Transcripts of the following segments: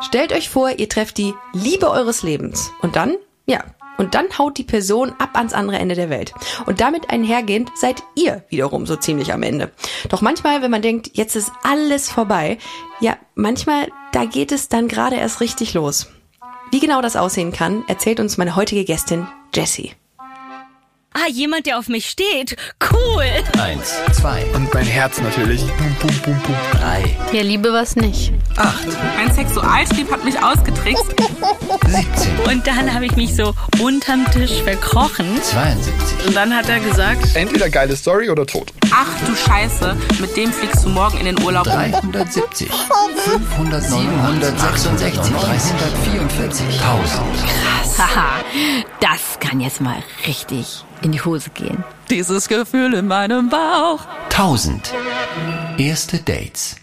Stellt euch vor, ihr trefft die Liebe eures Lebens. Und dann, ja, und dann haut die Person ab ans andere Ende der Welt. Und damit einhergehend seid ihr wiederum so ziemlich am Ende. Doch manchmal, wenn man denkt, jetzt ist alles vorbei, ja, manchmal, da geht es dann gerade erst richtig los. Wie genau das aussehen kann, erzählt uns meine heutige Gästin Jessie. Ah, jemand, der auf mich steht. Cool. Eins, zwei, Und mein Herz natürlich. Bum, bum, bum, bum. drei, Ja, Liebe was nicht. acht, Mein Sexualtrieb hat mich ausgetrickst. 17, Und dann habe ich mich so unterm Tisch verkrochen. 72, Und dann hat er gesagt, Entweder geile Story oder tot. ach du Scheiße, mit dem fliegst du morgen in den Urlaub. 370, 500, 766, 344, 1000. Haha, das kann jetzt mal richtig in die Hose gehen. Dieses Gefühl in meinem Bauch. 1000. Erste Dates.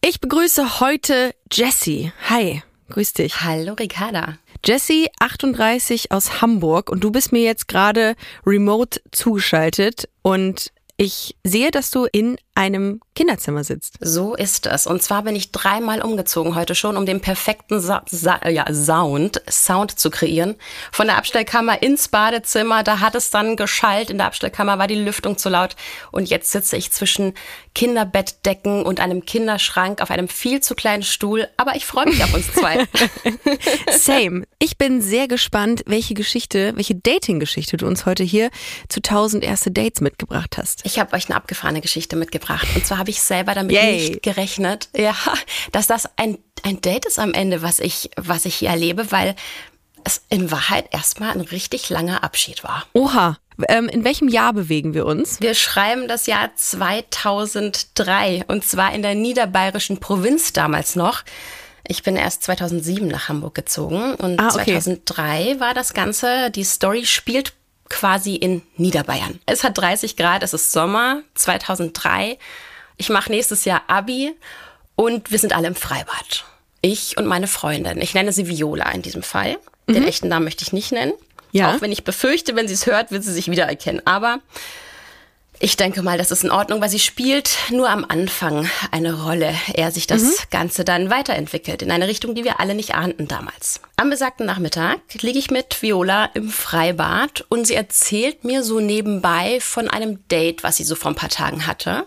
Ich begrüße heute Jessie. Hi, grüß dich. Hallo Ricarda. Jessie, 38 aus Hamburg und du bist mir jetzt gerade remote zugeschaltet und ich sehe, dass du in einem Kinderzimmer sitzt. So ist es. Und zwar bin ich dreimal umgezogen heute schon, um den perfekten Sa Sa ja, Sound, Sound zu kreieren. Von der Abstellkammer ins Badezimmer, da hat es dann geschallt. In der Abstellkammer war die Lüftung zu laut. Und jetzt sitze ich zwischen Kinderbettdecken und einem Kinderschrank auf einem viel zu kleinen Stuhl. Aber ich freue mich auf uns zwei. Same. Ich bin sehr gespannt, welche Geschichte, welche Dating-Geschichte du uns heute hier zu 1000 erste Dates mitgebracht hast. Ich habe euch eine abgefahrene Geschichte mitgebracht. Und zwar habe ich selber damit Yay. nicht gerechnet, ja, dass das ein, ein Date ist am Ende, was ich, was ich hier erlebe, weil es in Wahrheit erstmal ein richtig langer Abschied war. Oha. Ähm, in welchem Jahr bewegen wir uns? Wir schreiben das Jahr 2003 und zwar in der niederbayerischen Provinz damals noch. Ich bin erst 2007 nach Hamburg gezogen und Ah, okay. 2003 war das Ganze, die Story spielt quasi in Niederbayern. Es hat 30 Grad, es ist Sommer 2003. Ich mache nächstes Jahr Abi und wir sind alle im Freibad. Ich und meine Freundin. Ich nenne sie Viola in diesem Fall. Den echten Namen möchte ich nicht nennen. Ja. Auch wenn ich befürchte, wenn sie es hört, wird sie sich wiedererkennen. Aber ich denke mal, das ist in Ordnung, weil sie spielt nur am Anfang eine Rolle, ehe sich das Ganze dann weiterentwickelt in eine Richtung, die wir alle nicht ahnten damals. Am besagten Nachmittag liege ich mit Viola im Freibad und sie erzählt mir so nebenbei von einem Date, was sie so vor ein paar Tagen hatte.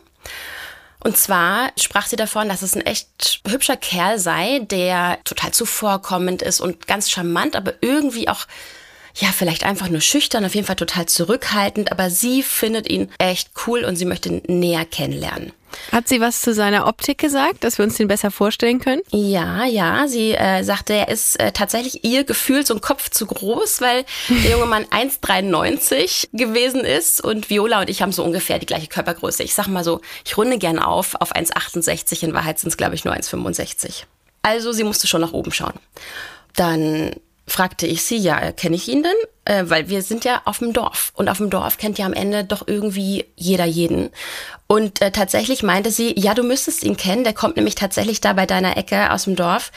Und zwar sprach sie davon, dass es ein echt hübscher Kerl sei, der total zuvorkommend ist und ganz charmant, aber irgendwie auch, ja, vielleicht einfach nur schüchtern, auf jeden Fall total zurückhaltend, aber sie findet ihn echt cool und sie möchte ihn näher kennenlernen. Hat sie was zu seiner Optik gesagt, dass wir uns den besser vorstellen können? Ja, ja, sie äh, sagte, er ist äh, tatsächlich ihr Gefühl so ein Kopf zu groß, weil der junge Mann 1,93 gewesen ist und Viola und ich haben so ungefähr die gleiche Körpergröße. Ich sag mal so, ich runde gern auf auf 1,68, in Wahrheit sind es glaube ich nur 1,65. Also sie musste schon nach oben schauen. Dann fragte ich sie, ja, kenne ich ihn denn? Äh, weil wir sind ja auf dem Dorf und auf dem Dorf kennt ja am Ende doch irgendwie jeder jeden. Und äh, tatsächlich meinte sie, ja, du müsstest ihn kennen, der kommt nämlich tatsächlich da bei deiner Ecke aus dem Dorf.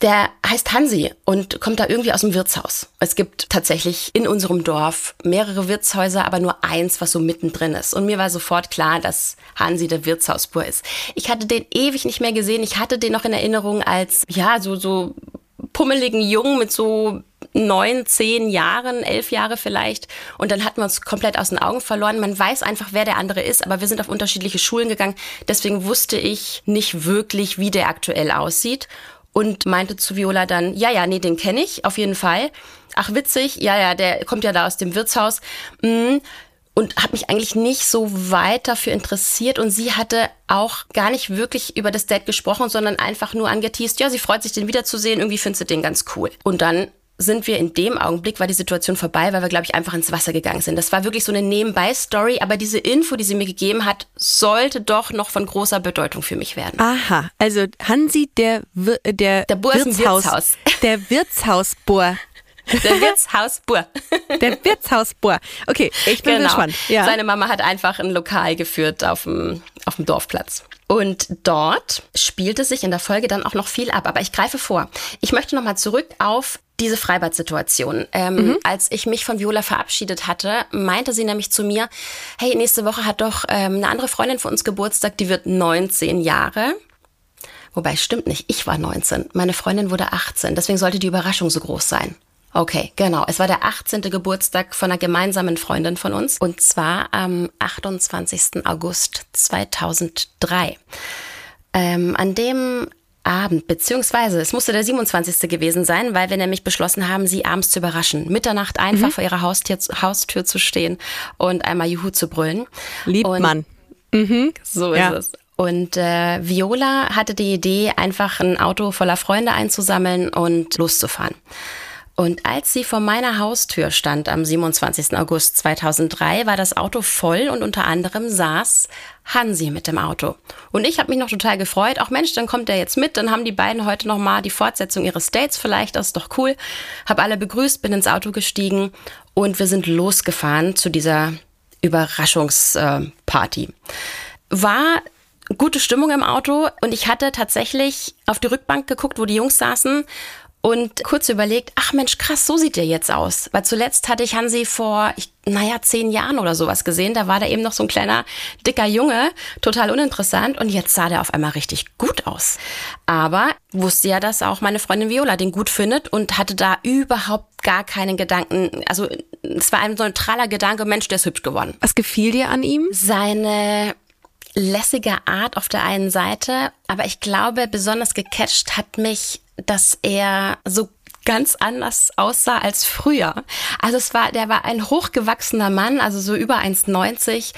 Der heißt Hansi und kommt da irgendwie aus dem Wirtshaus. Es gibt tatsächlich in unserem Dorf mehrere Wirtshäuser, aber nur eins, was so mittendrin ist. Und mir war sofort klar, dass Hansi der Wirtshausbur ist. Ich hatte den ewig nicht mehr gesehen. Ich hatte den noch in Erinnerung als, ja, so, so pummeligen Jungen mit so neun, zehn Jahren, elf Jahre vielleicht. Und dann hatten wir uns komplett aus den Augen verloren. Man weiß einfach, wer der andere ist, aber wir sind auf unterschiedliche Schulen gegangen. Deswegen wusste ich nicht wirklich, wie der aktuell aussieht. Und meinte zu Viola dann, ja, ja, nee, den kenne ich, auf jeden Fall. Ach, witzig, ja, ja, der kommt ja da aus dem Wirtshaus. Mm und hat mich eigentlich nicht so weit dafür interessiert und sie hatte auch gar nicht wirklich über das Date gesprochen, sondern einfach nur angeteased, ja, sie freut sich, den wiederzusehen, irgendwie findet sie den ganz cool. Und dann sind wir in dem Augenblick, war die Situation vorbei, weil wir, glaube ich, einfach ins Wasser gegangen sind. Das war wirklich so eine Nebenbei-Story, aber diese Info, die sie mir gegeben hat, sollte doch noch von großer Bedeutung für mich werden. Aha, also Hansi, der, der, Der ist ein Wirtshaus. Der Wirtshausbohr. Der Wirtshausbur. Der Wirtshausbohr. Okay, ich bin gespannt. Ja. Genau. Seine Mama hat einfach ein Lokal geführt auf dem, auf dem Dorfplatz. Und dort spielte sich in der Folge dann auch noch viel ab. Aber ich greife vor. Ich möchte nochmal zurück auf diese Freibad-Situation. Ähm, Als ich mich von Viola verabschiedet hatte, meinte sie nämlich zu mir, hey, nächste Woche hat doch ähm, eine andere Freundin von uns Geburtstag, die wird 19 Jahre. Wobei, stimmt nicht. Ich war 19. Meine Freundin wurde 18. Deswegen sollte die Überraschung so groß sein. Okay, genau. Es war der 18. Geburtstag von einer gemeinsamen Freundin von uns. Und zwar am 28. August 2003. Ähm, an dem Abend, beziehungsweise es musste der 27. gewesen sein, weil wir nämlich beschlossen haben, sie abends zu überraschen. Mitternacht einfach vor ihrer Haustür, Haustür zu stehen und einmal Juhu zu brüllen. Liebt Und man. So Ja. ist es. Und äh, Viola hatte die Idee, einfach ein Auto voller Freunde einzusammeln und loszufahren. Und als sie vor meiner Haustür stand am 27. August 2003, war das Auto voll und unter anderem saß Hansi mit dem Auto. Und ich habe mich noch total gefreut. Auch Mensch, dann kommt er jetzt mit. Dann haben die beiden heute noch mal die Fortsetzung ihres Dates vielleicht. Das ist doch cool. Hab alle begrüßt, bin ins Auto gestiegen und wir sind losgefahren zu dieser Überraschungsparty. War gute Stimmung im Auto und ich hatte tatsächlich auf die Rückbank geguckt, wo die Jungs saßen und kurz überlegt, ach Mensch, krass, so sieht der jetzt aus. Weil zuletzt hatte ich Hansi vor, ich, naja, zehn Jahren oder sowas gesehen. Da war da eben noch so ein kleiner, dicker Junge, total uninteressant. Und jetzt sah der auf einmal richtig gut aus. Aber wusste ja, dass auch meine Freundin Viola den gut findet und hatte da überhaupt gar keinen Gedanken. Also es war ein so neutraler Gedanke, Mensch, der ist hübsch geworden Was gefiel dir an ihm? seine lässige Art auf der einen Seite, aber ich glaube, besonders gecatcht hat mich, dass er so ganz anders aussah als früher. Also es war, der war ein hochgewachsener Mann, also so über 1,90,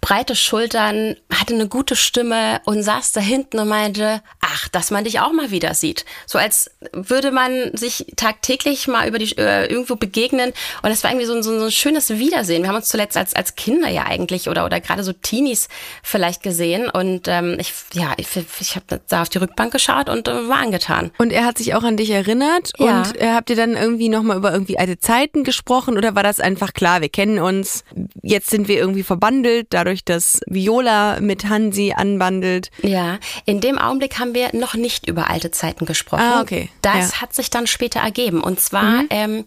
breite Schultern, hatte eine gute Stimme und saß da hinten und meinte, ach, dass man dich auch mal wieder sieht. So als würde man sich tagtäglich mal über die, äh, irgendwo begegnen. Und es war irgendwie so ein, so, ein, so ein schönes Wiedersehen. Wir haben uns zuletzt als, als Kinder ja eigentlich oder, oder gerade so Teenies vielleicht gesehen. Und ähm, ich, ja, ich, ich habe da auf die Rückbank geschaut und äh, war angetan. Und er hat sich auch an dich erinnert Ja. und äh, habt ihr dann irgendwie nochmal über irgendwie alte Zeiten gesprochen oder war das einfach klar, wir kennen uns, jetzt sind wir irgendwie verbandelt, dadurch, dass Viola mit Hansi anbandelt. Ja, in dem Augenblick haben wir noch nicht über alte Zeiten gesprochen. Ah, okay. Das Ja. hat sich dann später ergeben. Und zwar ähm,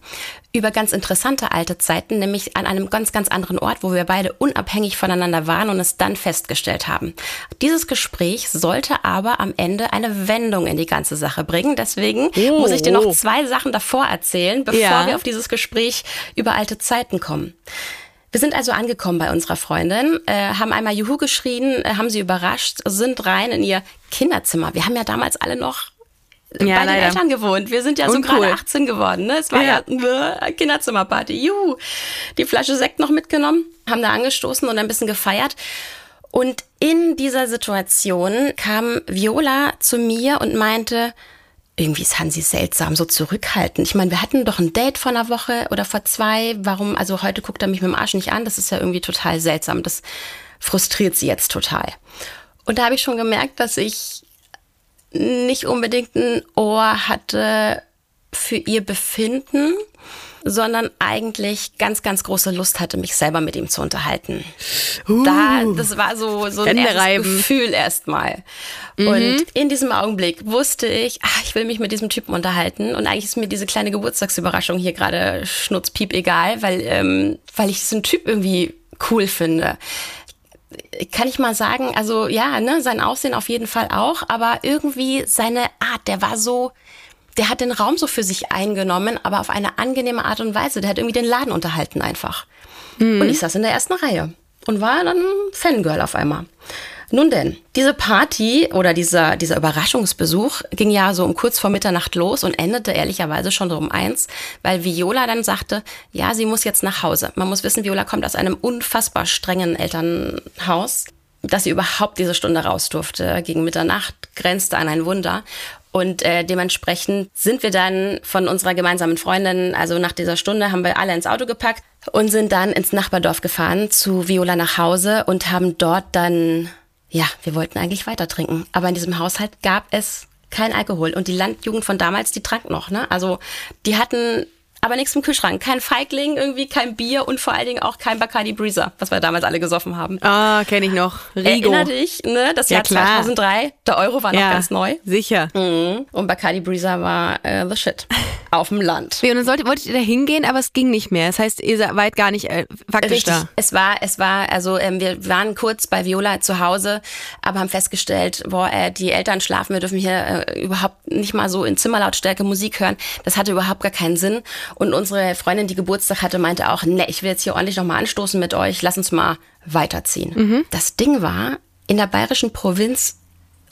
über ganz interessante alte Zeiten, nämlich an einem ganz, ganz anderen Ort, wo wir beide unabhängig voneinander waren und es dann festgestellt haben. Dieses Gespräch sollte aber am Ende eine Wendung in die ganze Sache bringen. Deswegen muss ich dir noch zwei Sachen davor erzählen, bevor Ja. wir auf dieses Gespräch über alte Zeiten kommen. Wir sind also angekommen bei unserer Freundin, äh, haben einmal Juhu geschrien, äh, haben sie überrascht, sind rein in ihr Kinderzimmer. Wir haben ja damals alle noch Ja, bei den leider. Eltern gewohnt. Wir sind ja so Uncool. gerade 18 geworden. Ne? Es war ja, ja Kinderzimmerparty. Juhu. Die Flasche Sekt noch mitgenommen, haben da angestoßen und ein bisschen gefeiert. Und in dieser Situation kam Viola zu mir und meinte, irgendwie ist Hansi seltsam, so zurückhaltend. Ich meine, wir hatten doch ein Date vor einer Woche oder vor zwei. Warum, also heute guckt er mich mit dem Arsch nicht an. Das ist ja irgendwie total seltsam. Das frustriert sie jetzt total. Und da habe ich schon gemerkt, dass ich nicht unbedingt ein Ohr hatte für ihr Befinden, sondern eigentlich ganz, ganz große Lust hatte, mich selber mit ihm zu unterhalten. Da, das war so, so ein erstes. Gefühl erstmal. Und in diesem Augenblick wusste ich, ach, ich will mich mit diesem Typen unterhalten. Und eigentlich ist mir diese kleine Geburtstagsüberraschung hier gerade schnutzpiep egal, weil, ähm, weil ich diesen Typ irgendwie cool finde kann ich mal sagen, also ja, ne, sein Aussehen auf jeden Fall auch, aber irgendwie seine Art, der war so, der hat den Raum so für sich eingenommen, aber auf eine angenehme Art und Weise. Der hat irgendwie den Laden unterhalten einfach. Und ich saß in der ersten Reihe und war dann Fangirl auf einmal. Nun denn, diese Party oder dieser, dieser Überraschungsbesuch ging ja so um kurz vor Mitternacht los und endete ehrlicherweise schon so um eins, weil Viola dann sagte, ja, sie muss jetzt nach Hause. Man muss wissen, Viola kommt aus einem unfassbar strengen Elternhaus, dass sie überhaupt diese Stunde raus durfte. Gegen Mitternacht grenzte an ein Wunder. Und äh, dementsprechend sind wir dann von unserer gemeinsamen Freundin, also nach dieser Stunde haben wir alle ins Auto gepackt und sind dann ins Nachbardorf gefahren zu Viola nach Hause und haben dort dann, ja, wir wollten eigentlich weiter trinken. Aber in diesem Haushalt gab es kein Alkohol. Und die Landjugend von damals, die trank noch, ne? Also die hatten aber nichts im Kühlschrank. Kein Feigling, irgendwie kein Bier und vor allen Dingen auch kein Bacardi Breezer, was wir damals alle gesoffen haben. Ah, kenne ich noch. Rigo. Erinner dich, ne? Das Ja, Jahr klar. 2003, der Euro war noch ja, ganz neu. Sicher. Mhm. Und Bacardi Breezer war äh, the shit. Auf dem Land. Wie, Und dann solltet, wolltet ihr da hingehen, aber es ging nicht mehr. Das heißt, ihr seid weit gar nicht äh, faktisch Richtig. da. Es war, es war, also ähm, wir waren kurz bei Viola zu Hause, aber haben festgestellt, boah, äh, die Eltern schlafen, wir dürfen hier äh, überhaupt nicht mal so in Zimmerlautstärke Musik hören. Das hatte überhaupt gar keinen Sinn. Und unsere Freundin, die Geburtstag hatte, meinte auch, ne, ich will jetzt hier ordentlich nochmal anstoßen mit euch, lass uns mal weiterziehen. Das Ding war, in der bayerischen Provinz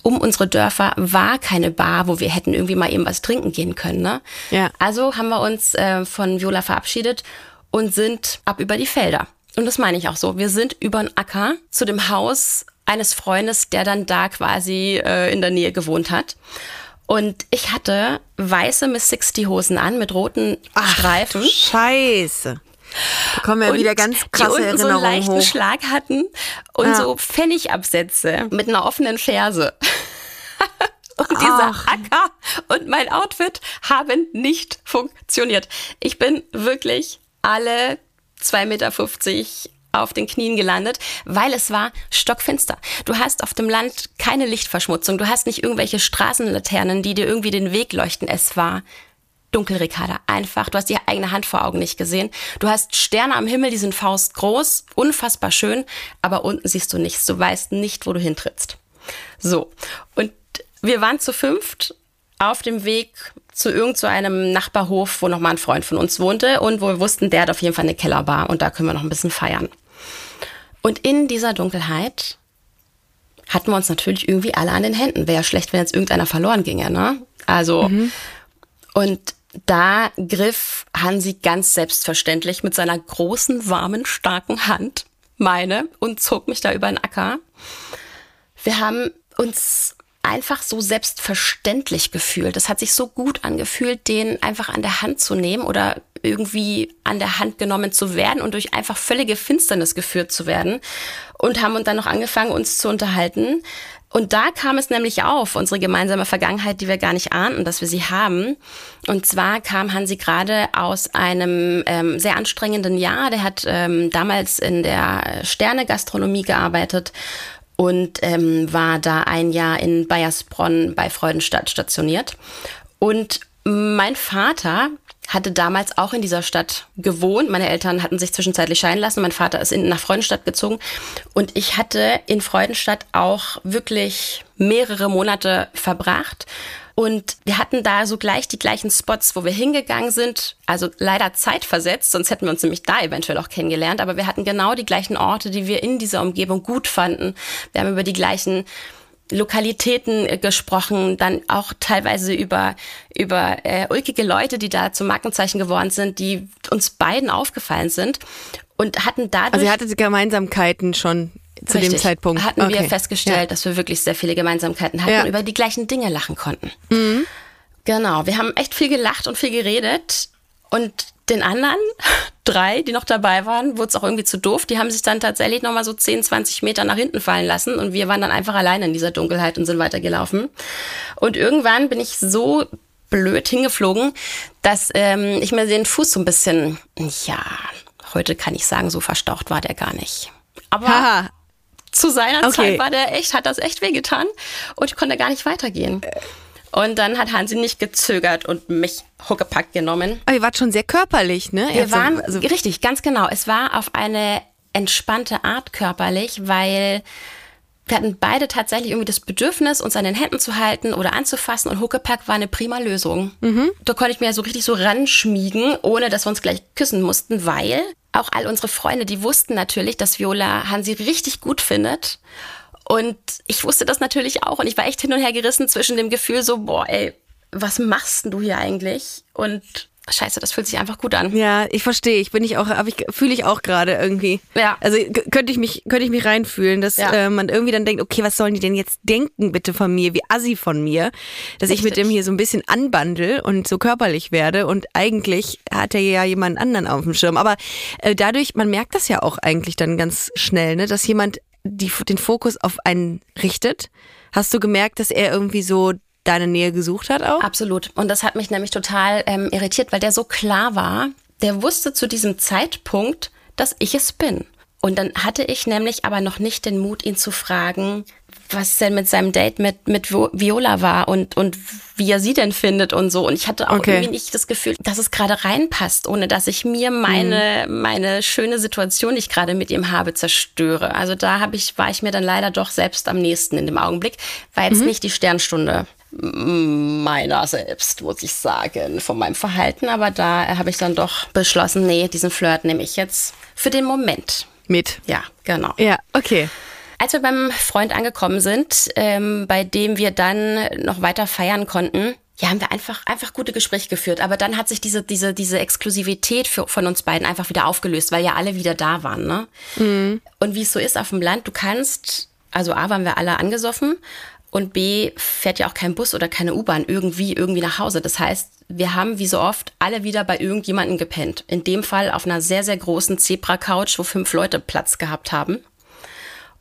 um unsere Dörfer war keine Bar, wo wir hätten irgendwie mal eben was trinken gehen können. Ne? Ja. Also haben wir uns äh, von Viola verabschiedet und sind ab über die Felder. Und das meine ich auch so. Wir sind über den Acker zu dem Haus eines Freundes, der dann da quasi äh, in der Nähe gewohnt hat. Und ich hatte weiße Miss 60 Hosen an mit roten Streifen. Scheiße. Da kommen ja Und wieder ganz krasse die unten so einen leichten hoch. Schlag hatten und Ja. so Pfennigabsätze mit einer offenen Ferse. Und dieser Ach. Acker und mein Outfit haben nicht funktioniert. Ich bin wirklich alle 2,50 Meter auf den Knien gelandet, weil es war stockfinster. Du hast auf dem Land keine Lichtverschmutzung. Du hast nicht irgendwelche Straßenlaternen, die dir irgendwie den Weg leuchten. Es war dunkel, Ricarda. Einfach. Du hast die eigene Hand vor Augen nicht gesehen. Du hast Sterne am Himmel, die sind faustgroß, unfassbar schön, aber unten siehst du nichts. Du weißt nicht, wo du hintrittst. So. Und wir waren zu fünft auf dem Weg zu irgend so einem Nachbarhof, wo noch mal ein Freund von uns wohnte und wo wir wussten, der hat auf jeden Fall eine Kellerbar und da können wir noch ein bisschen feiern. Und in dieser Dunkelheit hatten wir uns natürlich irgendwie alle an den Händen. Wäre ja schlecht, wenn jetzt irgendeiner verloren ginge, ne? Also, und da griff Hansi ganz selbstverständlich mit seiner großen, warmen, starken Hand meine und zog mich da über den Acker. Wir haben uns einfach so selbstverständlich gefühlt. Das hat sich so gut angefühlt, den einfach an der Hand zu nehmen oder irgendwie an der Hand genommen zu werden und durch einfach völlige Finsternis geführt zu werden. Und haben uns dann noch angefangen, uns zu unterhalten. Und da kam es nämlich auf, unsere gemeinsame Vergangenheit, die wir gar nicht ahnten, dass wir sie haben. Und zwar kam Hansi gerade aus einem ähm, sehr anstrengenden Jahr. Der hat ähm, damals in der Sterne-Gastronomie gearbeitet und ähm, war da ein Jahr in Bayersbronn bei Freudenstadt stationiert. Und mein Vater hatte damals auch in dieser Stadt gewohnt. Meine Eltern hatten sich zwischenzeitlich scheiden lassen. Mein Vater ist in, nach Freudenstadt gezogen. Und ich hatte in Freudenstadt auch wirklich mehrere Monate verbracht. Und wir hatten da so gleich die gleichen Spots, wo wir hingegangen sind. Also leider zeitversetzt, sonst hätten wir uns nämlich da eventuell auch kennengelernt. Aber wir hatten genau die gleichen Orte, die wir in dieser Umgebung gut fanden. Wir haben über die gleichen Lokalitäten äh, gesprochen, dann auch teilweise über, über äh, ulkige Leute, die da zum Markenzeichen geworden sind, die uns beiden aufgefallen sind und hatten dadurch... Also ihr hattet Gemeinsamkeiten schon zu dem Richtig. Zeitpunkt. Hatten wir Okay. festgestellt, Ja. dass wir wirklich sehr viele Gemeinsamkeiten hatten Ja. Mhm. und über die gleichen Dinge lachen konnten. Genau, wir haben echt viel gelacht und viel geredet. Und den anderen drei, die noch dabei waren, wurde es auch irgendwie zu doof. Die haben sich dann tatsächlich nochmal so 10, 20 Meter nach hinten fallen lassen. Und wir waren dann einfach alleine in dieser Dunkelheit und sind weitergelaufen. Und irgendwann bin ich so blöd hingeflogen, dass ähm, ich mir den Fuß so ein bisschen, ja, heute kann ich sagen, so verstaucht war der gar nicht. Aber Haha. Zu seiner Okay. Zeit war der echt, hat das echt wehgetan und ich konnte gar nicht weitergehen. Und dann hat Hansi nicht gezögert und mich huckepackt genommen. Aber ihr wart schon sehr körperlich, ne? Wir Also- waren, also, richtig, ganz genau. Es war auf eine entspannte Art körperlich, weil wir hatten beide tatsächlich irgendwie das Bedürfnis, uns an den Händen zu halten oder anzufassen und Huckepack war eine prima Lösung. Da konnte ich mir so richtig so ranschmiegen, ohne dass wir uns gleich küssen mussten, weil auch all unsere Freunde, die wussten natürlich, dass Viola Hansi richtig gut findet. Und ich wusste das natürlich auch und ich war echt hin und her gerissen zwischen dem Gefühl so, boah, ey, was machst denn du hier eigentlich? Und scheiße, das fühlt sich einfach gut an. ja, ich verstehe. Ich bin ich auch, aber ich fühle ich auch gerade irgendwie. Ja. Also könnte ich mich, könnte ich mich reinfühlen, dass Ja. äh, man irgendwie dann denkt, okay, was sollen die denn jetzt denken bitte von mir, wie assi von mir, dass ich mit Richtig. dem hier so ein bisschen anbandel und so körperlich werde und eigentlich hat er ja jemand anderen auf dem Schirm. Aber äh, dadurch, man merkt das ja auch eigentlich dann ganz schnell, ne, dass jemand die, den Fokus auf einen richtet. Hast du gemerkt, dass er irgendwie so deine Nähe gesucht hat auch? Absolut. Und das hat mich nämlich total ähm, irritiert, weil der so klar war, der wusste zu diesem Zeitpunkt, dass ich es bin. Und dann hatte ich nämlich aber noch nicht den Mut, ihn zu fragen, was denn mit seinem Date mit, mit Vi- Viola war und, und wie er sie denn findet und so. Und ich hatte auch Okay. irgendwie nicht das Gefühl, dass es gerade reinpasst, ohne dass ich mir meine, meine schöne Situation, die ich gerade mit ihm habe, zerstöre. Also da habe ich, war ich mir dann leider doch selbst am nächsten in dem Augenblick. War jetzt nicht die Sternstunde meiner selbst, muss ich sagen, von meinem Verhalten. Aber da habe ich dann doch beschlossen, nee, diesen Flirt nehme ich jetzt für den Moment. Mit. Ja, genau. Ja, okay. Als wir beim Freund angekommen sind, ähm, bei dem wir dann noch weiter feiern konnten, ja, haben wir einfach, einfach gute Gespräche geführt. Aber dann hat sich diese, diese, diese Exklusivität für, von uns beiden einfach wieder aufgelöst, weil ja alle wieder da waren, ne? Und wie es so ist auf dem Land, du kannst, also A, waren wir alle angesoffen und B, fährt ja auch kein Bus oder keine U-Bahn irgendwie, irgendwie nach Hause. Das heißt, wir haben wie so oft alle wieder bei irgendjemandem gepennt. In dem Fall auf einer sehr, sehr großen Zebra-Couch, wo fünf Leute Platz gehabt haben.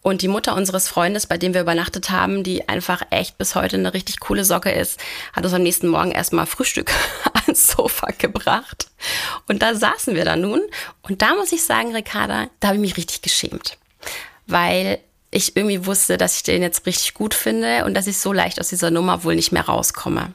Und die Mutter unseres Freundes, bei dem wir übernachtet haben, die einfach echt bis heute eine richtig coole Socke ist, hat uns am nächsten Morgen erstmal Frühstück ans Sofa gebracht. Und da saßen wir dann nun. Und da muss ich sagen, Ricarda, da habe ich mich richtig geschämt. Weil ich irgendwie wusste, dass ich den jetzt richtig gut finde und dass ich so leicht aus dieser Nummer wohl nicht mehr rauskomme.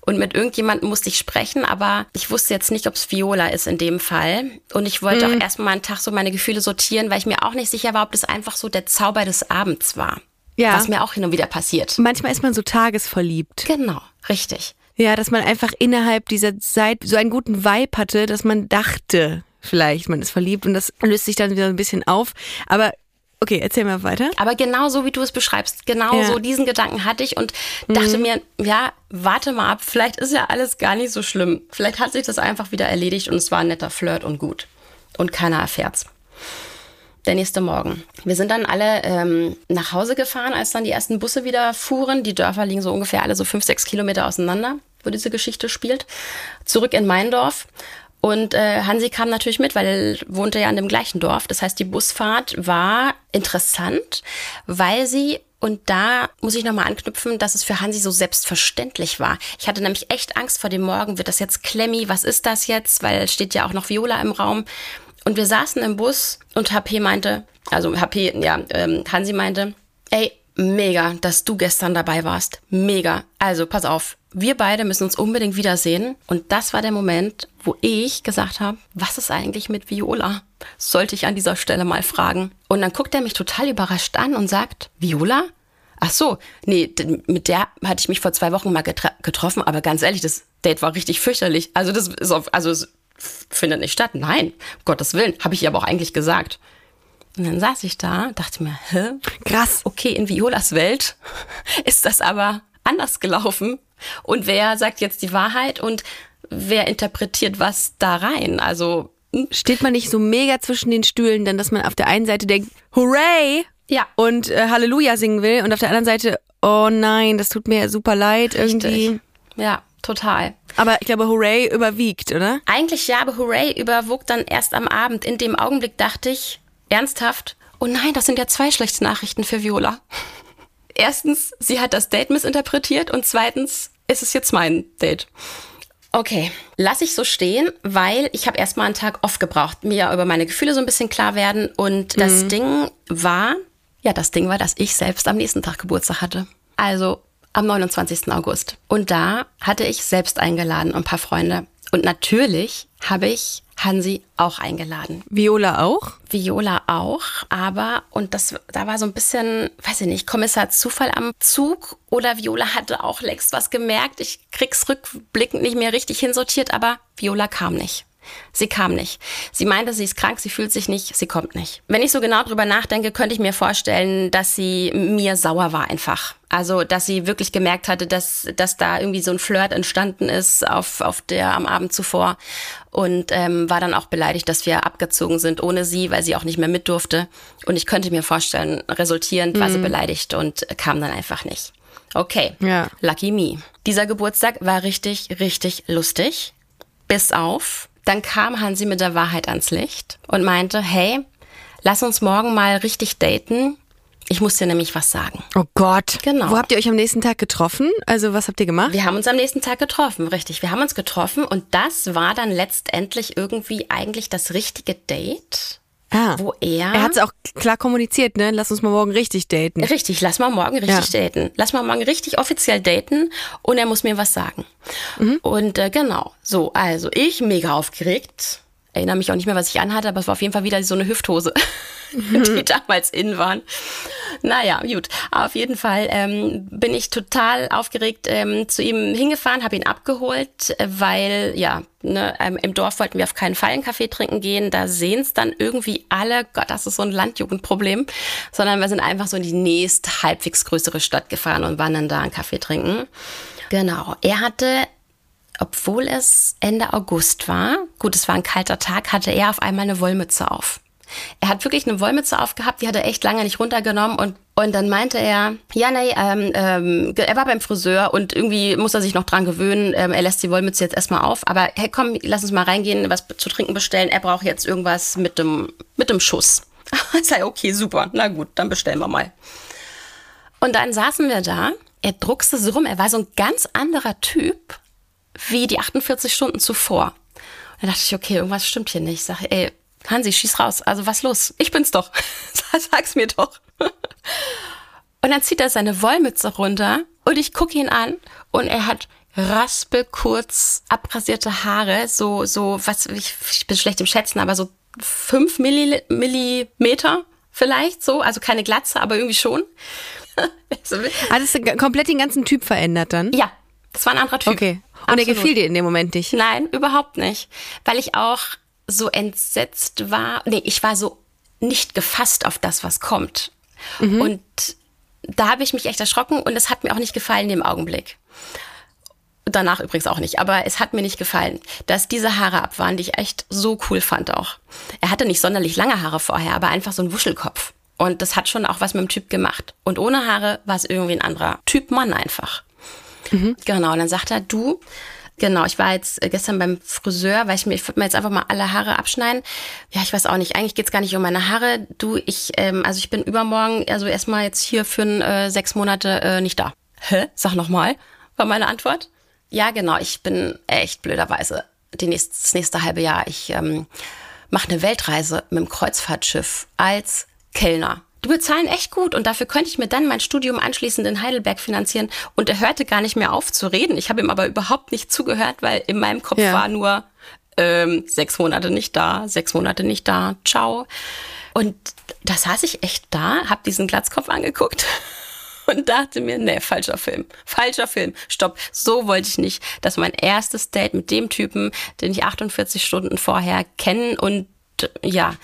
Und mit irgendjemandem musste ich sprechen, aber ich wusste jetzt nicht, ob es Viola ist in dem Fall. Und ich wollte auch erstmal einen Tag so meine Gefühle sortieren, weil ich mir auch nicht sicher war, ob das einfach so der Zauber des Abends war. Ja. Was mir auch hin und wieder passiert. Manchmal ist man so tagesverliebt. Genau, richtig. Ja, dass man einfach innerhalb dieser Zeit so einen guten Vibe hatte, dass man dachte, vielleicht man ist verliebt und das löst sich dann wieder ein bisschen auf. Aber okay, erzähl mal weiter. Aber genau so, wie du es beschreibst, genau Ja. Mhm. so diesen Gedanken hatte ich und dachte mir, ja, warte mal ab, vielleicht ist ja alles gar nicht so schlimm. Vielleicht hat sich das einfach wieder erledigt und es war ein netter Flirt und gut. Und keiner erfährt's. Der nächste Morgen. Wir sind dann alle ähm, nach Hause gefahren, als dann die ersten Busse wieder fuhren. Die Dörfer liegen so ungefähr alle so fünf, sechs Kilometer auseinander, wo diese Geschichte spielt. Zurück in mein Dorf. Und äh, Hansi kam natürlich mit, weil er wohnte ja in dem gleichen Dorf. Das heißt, die Busfahrt war interessant, weil sie und da muss ich nochmal anknüpfen, dass es für Hansi so selbstverständlich war. Ich hatte nämlich echt Angst vor dem Morgen. Wird das jetzt Klemmi? Was ist das jetzt? Weil steht ja auch noch Viola im Raum. Und wir saßen im Bus und HP meinte, also HP, ja, ähm, Hansi meinte, ey, mega, dass du gestern dabei warst. Mega. Also, pass auf. Wir beide müssen uns unbedingt wiedersehen. Und das war der Moment, wo ich gesagt habe, was ist eigentlich mit Viola? Sollte ich an dieser Stelle mal fragen. Und dann guckt er mich total überrascht an und sagt, Viola? Ach so, nee, mit der hatte ich mich vor zwei Wochen mal getroffen, aber ganz ehrlich, das Date war richtig fürchterlich. Also das ist auf, also es findet nicht statt. Nein, um Gottes Willen, habe ich ihr aber auch eigentlich gesagt. Und dann saß ich da, dachte mir, hä? Krass. Okay, in Violas Welt ist das aber anders gelaufen. Und wer sagt jetzt die Wahrheit und wer interpretiert was da rein? Also, hm, Steht man nicht so mega zwischen den Stühlen, denn dass man auf der einen Seite denkt, Hooray! ja. und äh, Halleluja singen will und auf der anderen Seite, oh nein, das tut mir super leid irgendwie. Richtig. Ja, total. Aber ich glaube, Hooray überwiegt, oder? Eigentlich ja, aber Hooray überwog dann erst am Abend. In dem Augenblick dachte ich, ernsthaft, oh nein, das sind ja zwei schlechte Nachrichten für Viola. Erstens, sie hat das Date missinterpretiert und zweitens ist es jetzt mein Date. Okay, lass ich so stehen, weil ich habe erstmal einen Tag off gebraucht, mir über meine Gefühle so ein bisschen klar werden und das Ding war, ja, das Ding war, dass ich selbst am nächsten Tag Geburtstag hatte. Also am 29. August. Und da hatte ich selbst eingeladen und ein paar Freunde. Und natürlich habe ich Hansi auch eingeladen. Viola auch? Viola auch, aber, und das, da war so ein bisschen, weiß ich nicht, Kommissar Zufall am Zug oder Viola hatte auch längst was gemerkt. Ich krieg's rückblickend nicht mehr richtig hinsortiert, aber Viola kam nicht. Sie kam nicht. Sie meinte, sie ist krank, sie fühlt sich nicht, sie kommt nicht. Wenn ich so genau drüber nachdenke, könnte ich mir vorstellen, dass sie mir sauer war einfach. Also, dass sie wirklich gemerkt hatte, dass, dass da irgendwie so ein Flirt entstanden ist auf, auf der am Abend zuvor und ähm, war dann auch beleidigt, dass wir abgezogen sind ohne sie, weil sie auch nicht mehr mit durfte. Und ich könnte mir vorstellen, resultierend war sie beleidigt und kam dann einfach nicht. Okay, Ja. lucky me. Dieser Geburtstag war richtig, richtig lustig. Bis auf, dann kam Hansi mit der Wahrheit ans Licht und meinte, hey, lass uns morgen mal richtig daten. Ich muss dir nämlich was sagen. Oh Gott. Genau. Wo habt ihr euch am nächsten Tag getroffen? Also was habt ihr gemacht? Wir haben uns am nächsten Tag getroffen, richtig. Wir haben uns getroffen und das war dann letztendlich irgendwie eigentlich das richtige Date, ah. wo er. Er hat es auch klar kommuniziert, ne? Lass uns mal morgen richtig daten. Richtig, lass mal morgen richtig Ja. daten. Lass mal morgen richtig offiziell daten und er muss mir was sagen. Mhm. Und äh, genau, so, also ich mega aufgeregt. Erinnere mich auch nicht mehr, was ich anhatte, aber es war auf jeden Fall wieder so eine Hüfthose, die damals in waren. Naja, gut. Auf jeden Fall ähm, bin ich total aufgeregt ähm, zu ihm hingefahren, habe ihn abgeholt, weil ja, ne, ähm, im Dorf wollten wir auf keinen Fall einen Kaffee trinken gehen. Da sehen es dann irgendwie alle, Gott, das ist so ein Landjugendproblem, sondern wir sind einfach so in die nächst halbwegs größere Stadt gefahren und waren dann da einen Kaffee trinken. Genau. Er hatte obwohl es Ende August war, gut, es war ein kalter Tag, hatte er auf einmal eine Wollmütze auf. Er hat wirklich eine Wollmütze aufgehabt, die hat er echt lange nicht runtergenommen und, und dann meinte er, ja, nee, ähm, ähm, er war beim Friseur und irgendwie muss er sich noch dran gewöhnen, ähm, er lässt die Wollmütze jetzt erstmal auf, aber hey, komm, lass uns mal reingehen, was zu trinken bestellen, er braucht jetzt irgendwas mit dem, mit dem Schuss. Ich sag, okay, super, na gut, dann bestellen wir mal. Und dann saßen wir da, er druckste so rum, er war so ein ganz anderer Typ wie die 48 Stunden zuvor. Und dann dachte ich, okay, irgendwas stimmt hier nicht. Ich sage, ey, Hansi, schieß raus. Also was los? Ich bin's doch. Sag's mir doch. Und dann zieht er seine Wollmütze runter und ich gucke ihn an und er hat raspelkurz abrasierte Haare, so, so, was, ich, ich bin schlecht im Schätzen, aber so fünf Milli, Millimeter vielleicht so, also keine Glatze, aber irgendwie schon. Also, Hat es komplett den ganzen Typ verändert dann? ja, das war ein anderer Typ. Okay. Und er Absolut. gefiel dir in dem Moment nicht? Nein, überhaupt nicht. Weil ich auch so entsetzt war. Nee, ich war so nicht gefasst auf das, was kommt. Und da habe ich mich echt erschrocken und es hat mir auch nicht gefallen in dem Augenblick. Danach übrigens auch nicht, aber es hat mir nicht gefallen, dass diese Haare ab waren, die ich echt so cool fand auch. Er hatte nicht sonderlich lange Haare vorher, aber einfach so einen Wuschelkopf. Und das hat schon auch was mit dem Typ gemacht. Und ohne Haare war es irgendwie ein anderer Typ Mann einfach. Genau, und dann sagt er, du, genau, ich war jetzt äh, gestern beim Friseur, weil ich mir, ich würde mir jetzt einfach mal alle Haare abschneiden. Ja, ich weiß auch nicht, eigentlich geht's gar nicht um meine Haare. Du, ich, ähm, also ich bin übermorgen, also erstmal jetzt hier für äh, sechs Monate äh, nicht da. Hä? Sag nochmal, war meine Antwort. Ja, genau, ich bin echt blöderweise die nächste, das nächste halbe Jahr. Ich ähm, mache eine Weltreise mit dem Kreuzfahrtschiff als Kellner. Die bezahlen echt gut und dafür könnte ich mir dann mein Studium anschließend in Heidelberg finanzieren. Und er hörte gar nicht mehr auf zu reden. Ich habe ihm aber überhaupt nicht zugehört, weil in meinem Kopf Ja. war nur ähm, sechs Monate nicht da, sechs Monate nicht da, ciao. Und da saß ich echt da, hab diesen Glatzkopf angeguckt und dachte mir, nee, falscher Film, falscher Film, stopp, so wollte ich nicht, dass mein erstes Date mit dem Typen, den ich 48 Stunden vorher kennen und ja,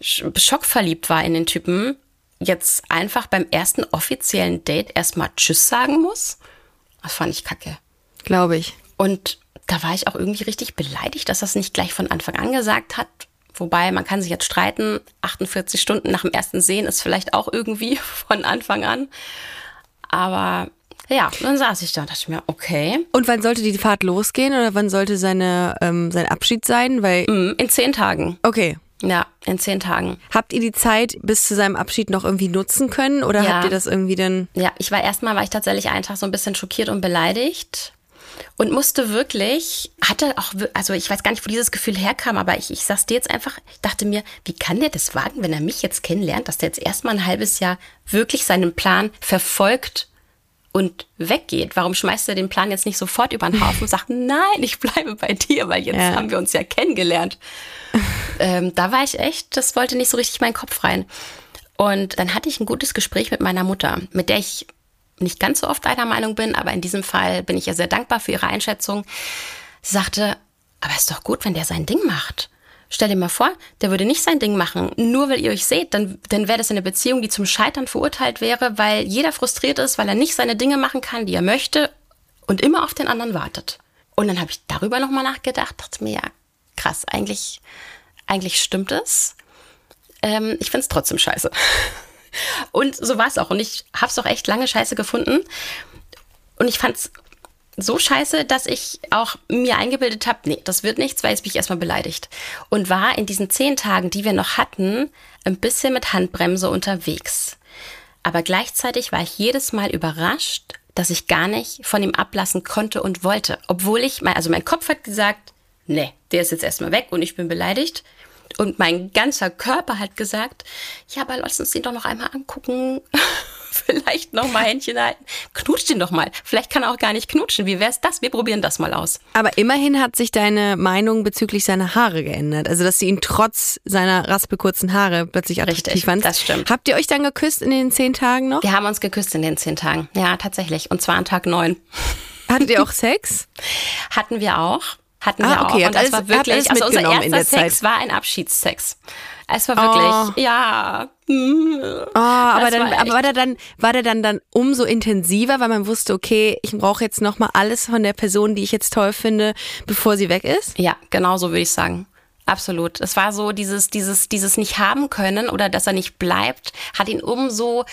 sch- schockverliebt war in den Typen, jetzt einfach beim ersten offiziellen Date erstmal Tschüss sagen muss. Das fand ich kacke. Glaube ich. Und da war ich auch irgendwie richtig beleidigt, dass das nicht gleich von Anfang an gesagt hat. Wobei, man kann sich jetzt streiten, 48 Stunden nach dem ersten Sehen ist vielleicht auch irgendwie von Anfang an. Aber ja, dann saß ich da und dachte mir, okay, Und wann sollte die Fahrt losgehen oder wann sollte seine, ähm, sein Abschied sein? Weil, mm, in zehn Tagen. okay. Ja, in zehn Tagen. Habt ihr die Zeit bis zu seinem Abschied noch irgendwie nutzen können oder Ja. habt ihr das irgendwie dann? Ja, ich war erstmal, war ich tatsächlich einen Tag so ein bisschen schockiert und beleidigt und musste wirklich, hatte auch, also ich weiß gar nicht, wo dieses Gefühl herkam, aber ich, ich sag's dir jetzt einfach, ich dachte mir, wie kann der das wagen, wenn er mich jetzt kennenlernt, dass der jetzt erstmal ein halbes Jahr wirklich seinen Plan verfolgt und weggeht? Warum schmeißt er den Plan jetzt nicht sofort über den Haufen und sagt, nein, ich bleibe bei dir, weil jetzt Ja. haben wir uns ja kennengelernt. ähm, da war ich echt, das wollte nicht so richtig meinen Kopf rein. Und dann hatte ich ein gutes Gespräch mit meiner Mutter, mit der ich nicht ganz so oft einer Meinung bin, aber in diesem Fall bin ich ihr sehr dankbar für ihre Einschätzung. Sie sagte, aber ist doch gut, wenn der sein Ding macht. Stell dir mal vor, der würde nicht sein Ding machen, nur weil ihr euch seht, dann, dann wäre das eine Beziehung, die zum Scheitern verurteilt wäre, weil jeder frustriert ist, weil er nicht seine Dinge machen kann, die er möchte und immer auf den anderen wartet. Und dann habe ich darüber nochmal nachgedacht, dachte mir, ja, krass, eigentlich, eigentlich stimmt es. Ähm, ich find's trotzdem scheiße. Und so war es auch. Und ich habe es auch echt lange scheiße gefunden. Und ich fand's so scheiße, dass ich auch mir eingebildet habe, nee, das wird nichts, weil jetzt bin ich erstmal beleidigt. Und war in diesen zehn Tagen, die wir noch hatten, ein bisschen mit Handbremse unterwegs. Aber gleichzeitig war ich jedes Mal überrascht, dass ich gar nicht von ihm ablassen konnte und wollte. Obwohl ich, mein, also mein Kopf hat gesagt, nee, der ist jetzt erstmal weg und ich bin beleidigt. Und mein ganzer Körper hat gesagt, ja, aber lass uns den doch noch einmal angucken. Vielleicht noch mal Händchen halten. Knutscht den doch mal. Vielleicht kann er auch gar nicht knutschen. Wie wär's das? Wir probieren das mal aus. Aber immerhin hat sich deine Meinung bezüglich seiner Haare geändert. Also, dass du ihn trotz seiner raspelkurzen Haare plötzlich attraktiv Richtig, fandst. das stimmt. Habt ihr euch dann geküsst in den zehn Tagen noch? Wir haben uns geküsst in den zehn Tagen. Ja, tatsächlich. Und zwar an Tag neun. Hattet ihr auch Sex? Hatten wir auch. Hatten Ah, wir okay, auch. Und das alles- war wirklich, also unser erster der Sex Zeit. war ein Abschiedssex. Es war wirklich, Oh. ja. Oh, aber dann, war aber war der dann, war der dann dann umso intensiver, weil man wusste, okay, ich brauche jetzt noch mal alles von der Person, die ich jetzt toll finde, bevor sie weg ist? Ja, genau so würde ich sagen. Absolut. Es war so dieses, dieses, dieses nicht haben können oder dass er nicht bleibt, hat ihn umso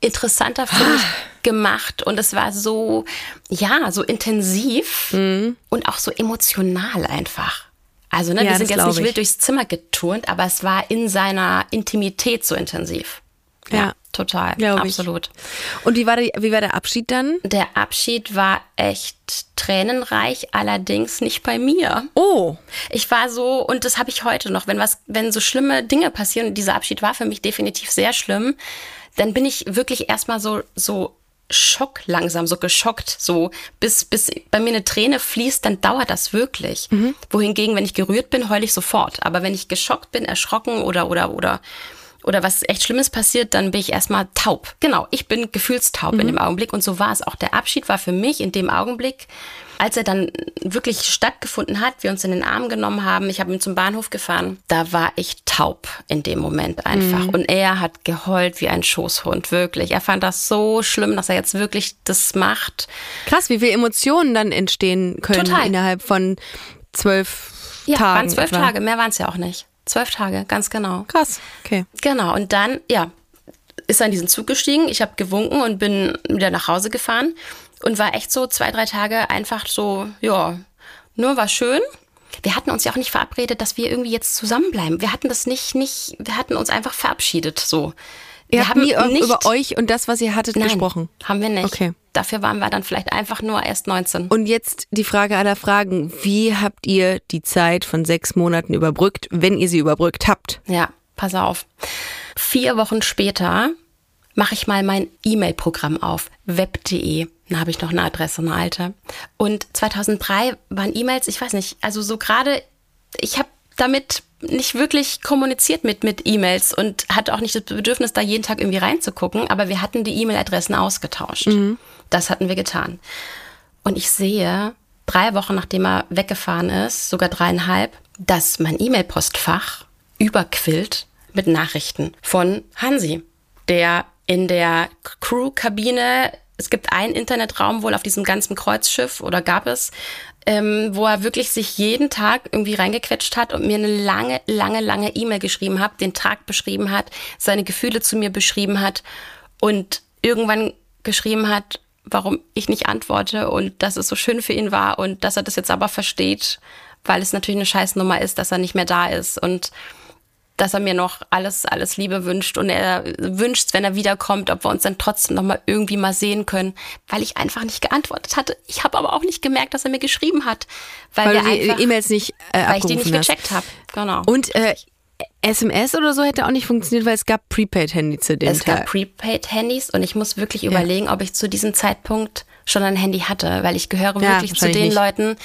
interessanter für mich gemacht und es war so, ja, so intensiv und auch so emotional einfach. Also, ne, Ja, wir sind jetzt nicht ich. wild durchs Zimmer geturnt, aber es war in seiner Intimität so intensiv. Ja, total. glaub ich. Absolut. Und wie war, der, wie war der Abschied dann? Der Abschied war echt tränenreich, allerdings nicht bei mir. Oh, Ich war so, und das habe ich heute noch, wenn was, wenn so schlimme Dinge passieren, und dieser Abschied war für mich definitiv sehr schlimm, dann bin ich wirklich erstmal so, so Schock langsam, so geschockt, so bis, bis bei mir eine Träne fließt, dann dauert das wirklich. Wohingegen, wenn ich gerührt bin, heule ich sofort. Aber wenn ich geschockt bin, erschrocken oder, oder, oder, oder was echt Schlimmes passiert, dann bin ich erstmal taub. Genau, ich bin gefühlstaub in dem Augenblick und so war es auch. Der Abschied war für mich in dem Augenblick, als er dann wirklich stattgefunden hat, wir uns in den Arm genommen haben, ich habe ihn zum Bahnhof gefahren, da war ich taub in dem Moment einfach. Und er hat geheult wie ein Schoßhund, wirklich. Er fand das so schlimm, dass er jetzt wirklich das macht. krass, wie viele Emotionen dann entstehen können Total. innerhalb von zwölf Ja, Tagen. waren zwölf etwa. Tage, mehr waren es ja auch nicht. Zwölf Tage, ganz genau. Krass, okay. Genau, und dann, ja, ist er in diesen Zug gestiegen. Ich habe gewunken und bin wieder nach Hause gefahren und war echt so zwei, drei Tage einfach so, ja, nur war schön. Wir hatten uns ja auch nicht verabredet, dass wir irgendwie jetzt zusammenbleiben. Wir hatten das nicht, nicht, wir hatten uns einfach verabschiedet, so. Ihr wir habt nie über- über euch und das, was ihr hattet, Nein, gesprochen. haben wir nicht. Okay. Dafür waren wir dann vielleicht einfach nur erst 19. Und jetzt die Frage aller Fragen. Wie habt ihr die Zeit von sechs Monaten überbrückt, wenn ihr sie überbrückt habt? Ja, pass auf. Vier Wochen später mache ich mal mein E-Mail-Programm auf, web.de. Da habe ich noch eine Adresse, eine alte. Und 2003 waren E-Mails, ich weiß nicht, also so gerade, ich habe damit nicht wirklich kommuniziert mit, mit E-Mails und hatte auch nicht das Bedürfnis, da jeden Tag irgendwie reinzugucken, aber wir hatten die E-Mail-Adressen ausgetauscht. Das hatten wir getan. Und ich sehe, drei Wochen nachdem er weggefahren ist, sogar dreieinhalb, dass mein E-Mail-Postfach überquillt mit Nachrichten von Hansi, der in der Crew-Kabine, es gibt einen Internetraum wohl auf diesem ganzen Kreuzschiff oder gab es, ähm, wo er wirklich sich jeden Tag irgendwie reingequetscht hat und mir eine lange, lange, lange E-Mail geschrieben hat, den Tag beschrieben hat, seine Gefühle zu mir beschrieben hat und irgendwann geschrieben hat, warum ich nicht antworte und dass es so schön für ihn war und dass er das jetzt aber versteht, weil es natürlich eine Scheißnummer ist, dass er nicht mehr da ist. Und dass er mir noch alles, alles Liebe wünscht und er wünscht, wenn er wiederkommt, ob wir uns dann trotzdem noch mal irgendwie mal sehen können, weil ich einfach nicht geantwortet hatte. Ich habe aber auch nicht gemerkt, dass er mir geschrieben hat, weil, Weil du die E-Mails nicht äh, weil ich die nicht hast. gecheckt habe. Genau. Und äh, SMS oder so hätte auch nicht funktioniert, weil es gab Prepaid-Handy zu dem es gab Tag. Prepaid-Handys und ich muss wirklich überlegen, ob ich zu diesem Zeitpunkt schon ein Handy hatte, weil ich gehöre Ja, wirklich zu den nicht. Leuten.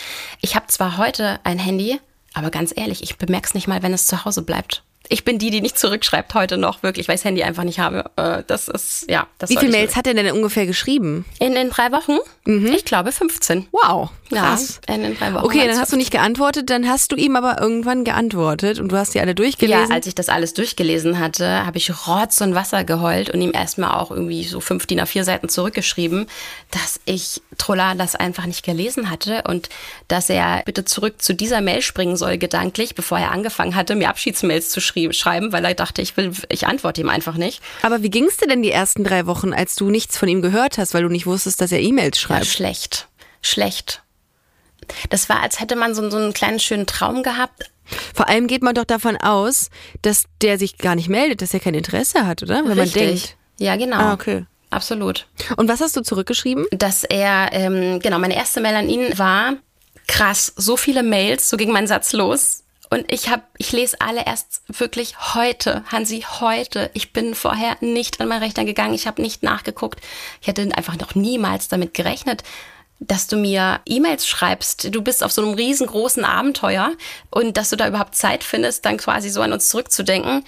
Ich habe zwar heute ein Handy, aber ganz ehrlich, ich bemerke es nicht mal, wenn es zu Hause bleibt. Ich bin die, die nicht zurückschreibt heute noch, wirklich, weil ich das Handy einfach nicht habe. Äh, Das ist, ja. Das Wie viele Mails hat er denn ungefähr geschrieben? In den drei Wochen? Ich glaube 15. Wow, krass. Ja, in den drei Wochen. Okay, dann hast du nicht geantwortet, dann hast du ihm aber irgendwann geantwortet und du hast die alle durchgelesen. Ja, als ich das alles durchgelesen hatte, habe ich Rotz und Wasser geheult und ihm erstmal auch irgendwie so fünf DIN A4 Seiten zurückgeschrieben, dass ich Trolla das einfach nicht gelesen hatte und dass er bitte zurück zu dieser Mail springen soll, gedanklich, bevor er angefangen hatte, mir Abschiedsmails zu schrie- schreiben, weil er dachte, ich will, ich antworte ihm einfach nicht. aber wie ging's dir denn die ersten drei Wochen, als du nichts von ihm gehört hast, weil du nicht wusstest, dass er E-Mails Ja, schreibt? schlecht. Schlecht. Das war, als hätte man so, so einen kleinen schönen Traum gehabt, Vor allem geht man doch davon aus, dass der sich gar nicht meldet, dass er kein Interesse hat, oder? Wenn man Richtig. denkt. Ja, genau. Ah, okay. Absolut. Und was hast du zurückgeschrieben? Dass er, ähm, genau, meine erste Mail an ihn war, krass, so viele Mails, so ging mein Satz los. Und ich habe, ich lese alle erst wirklich heute, Hansi, heute. Ich bin vorher nicht an meinen Rechner gegangen, ich habe nicht nachgeguckt. Ich hätte einfach noch niemals damit gerechnet, dass du mir E-Mails schreibst. Du bist auf so einem riesengroßen Abenteuer und dass du da überhaupt Zeit findest, dann quasi so an uns zurückzudenken.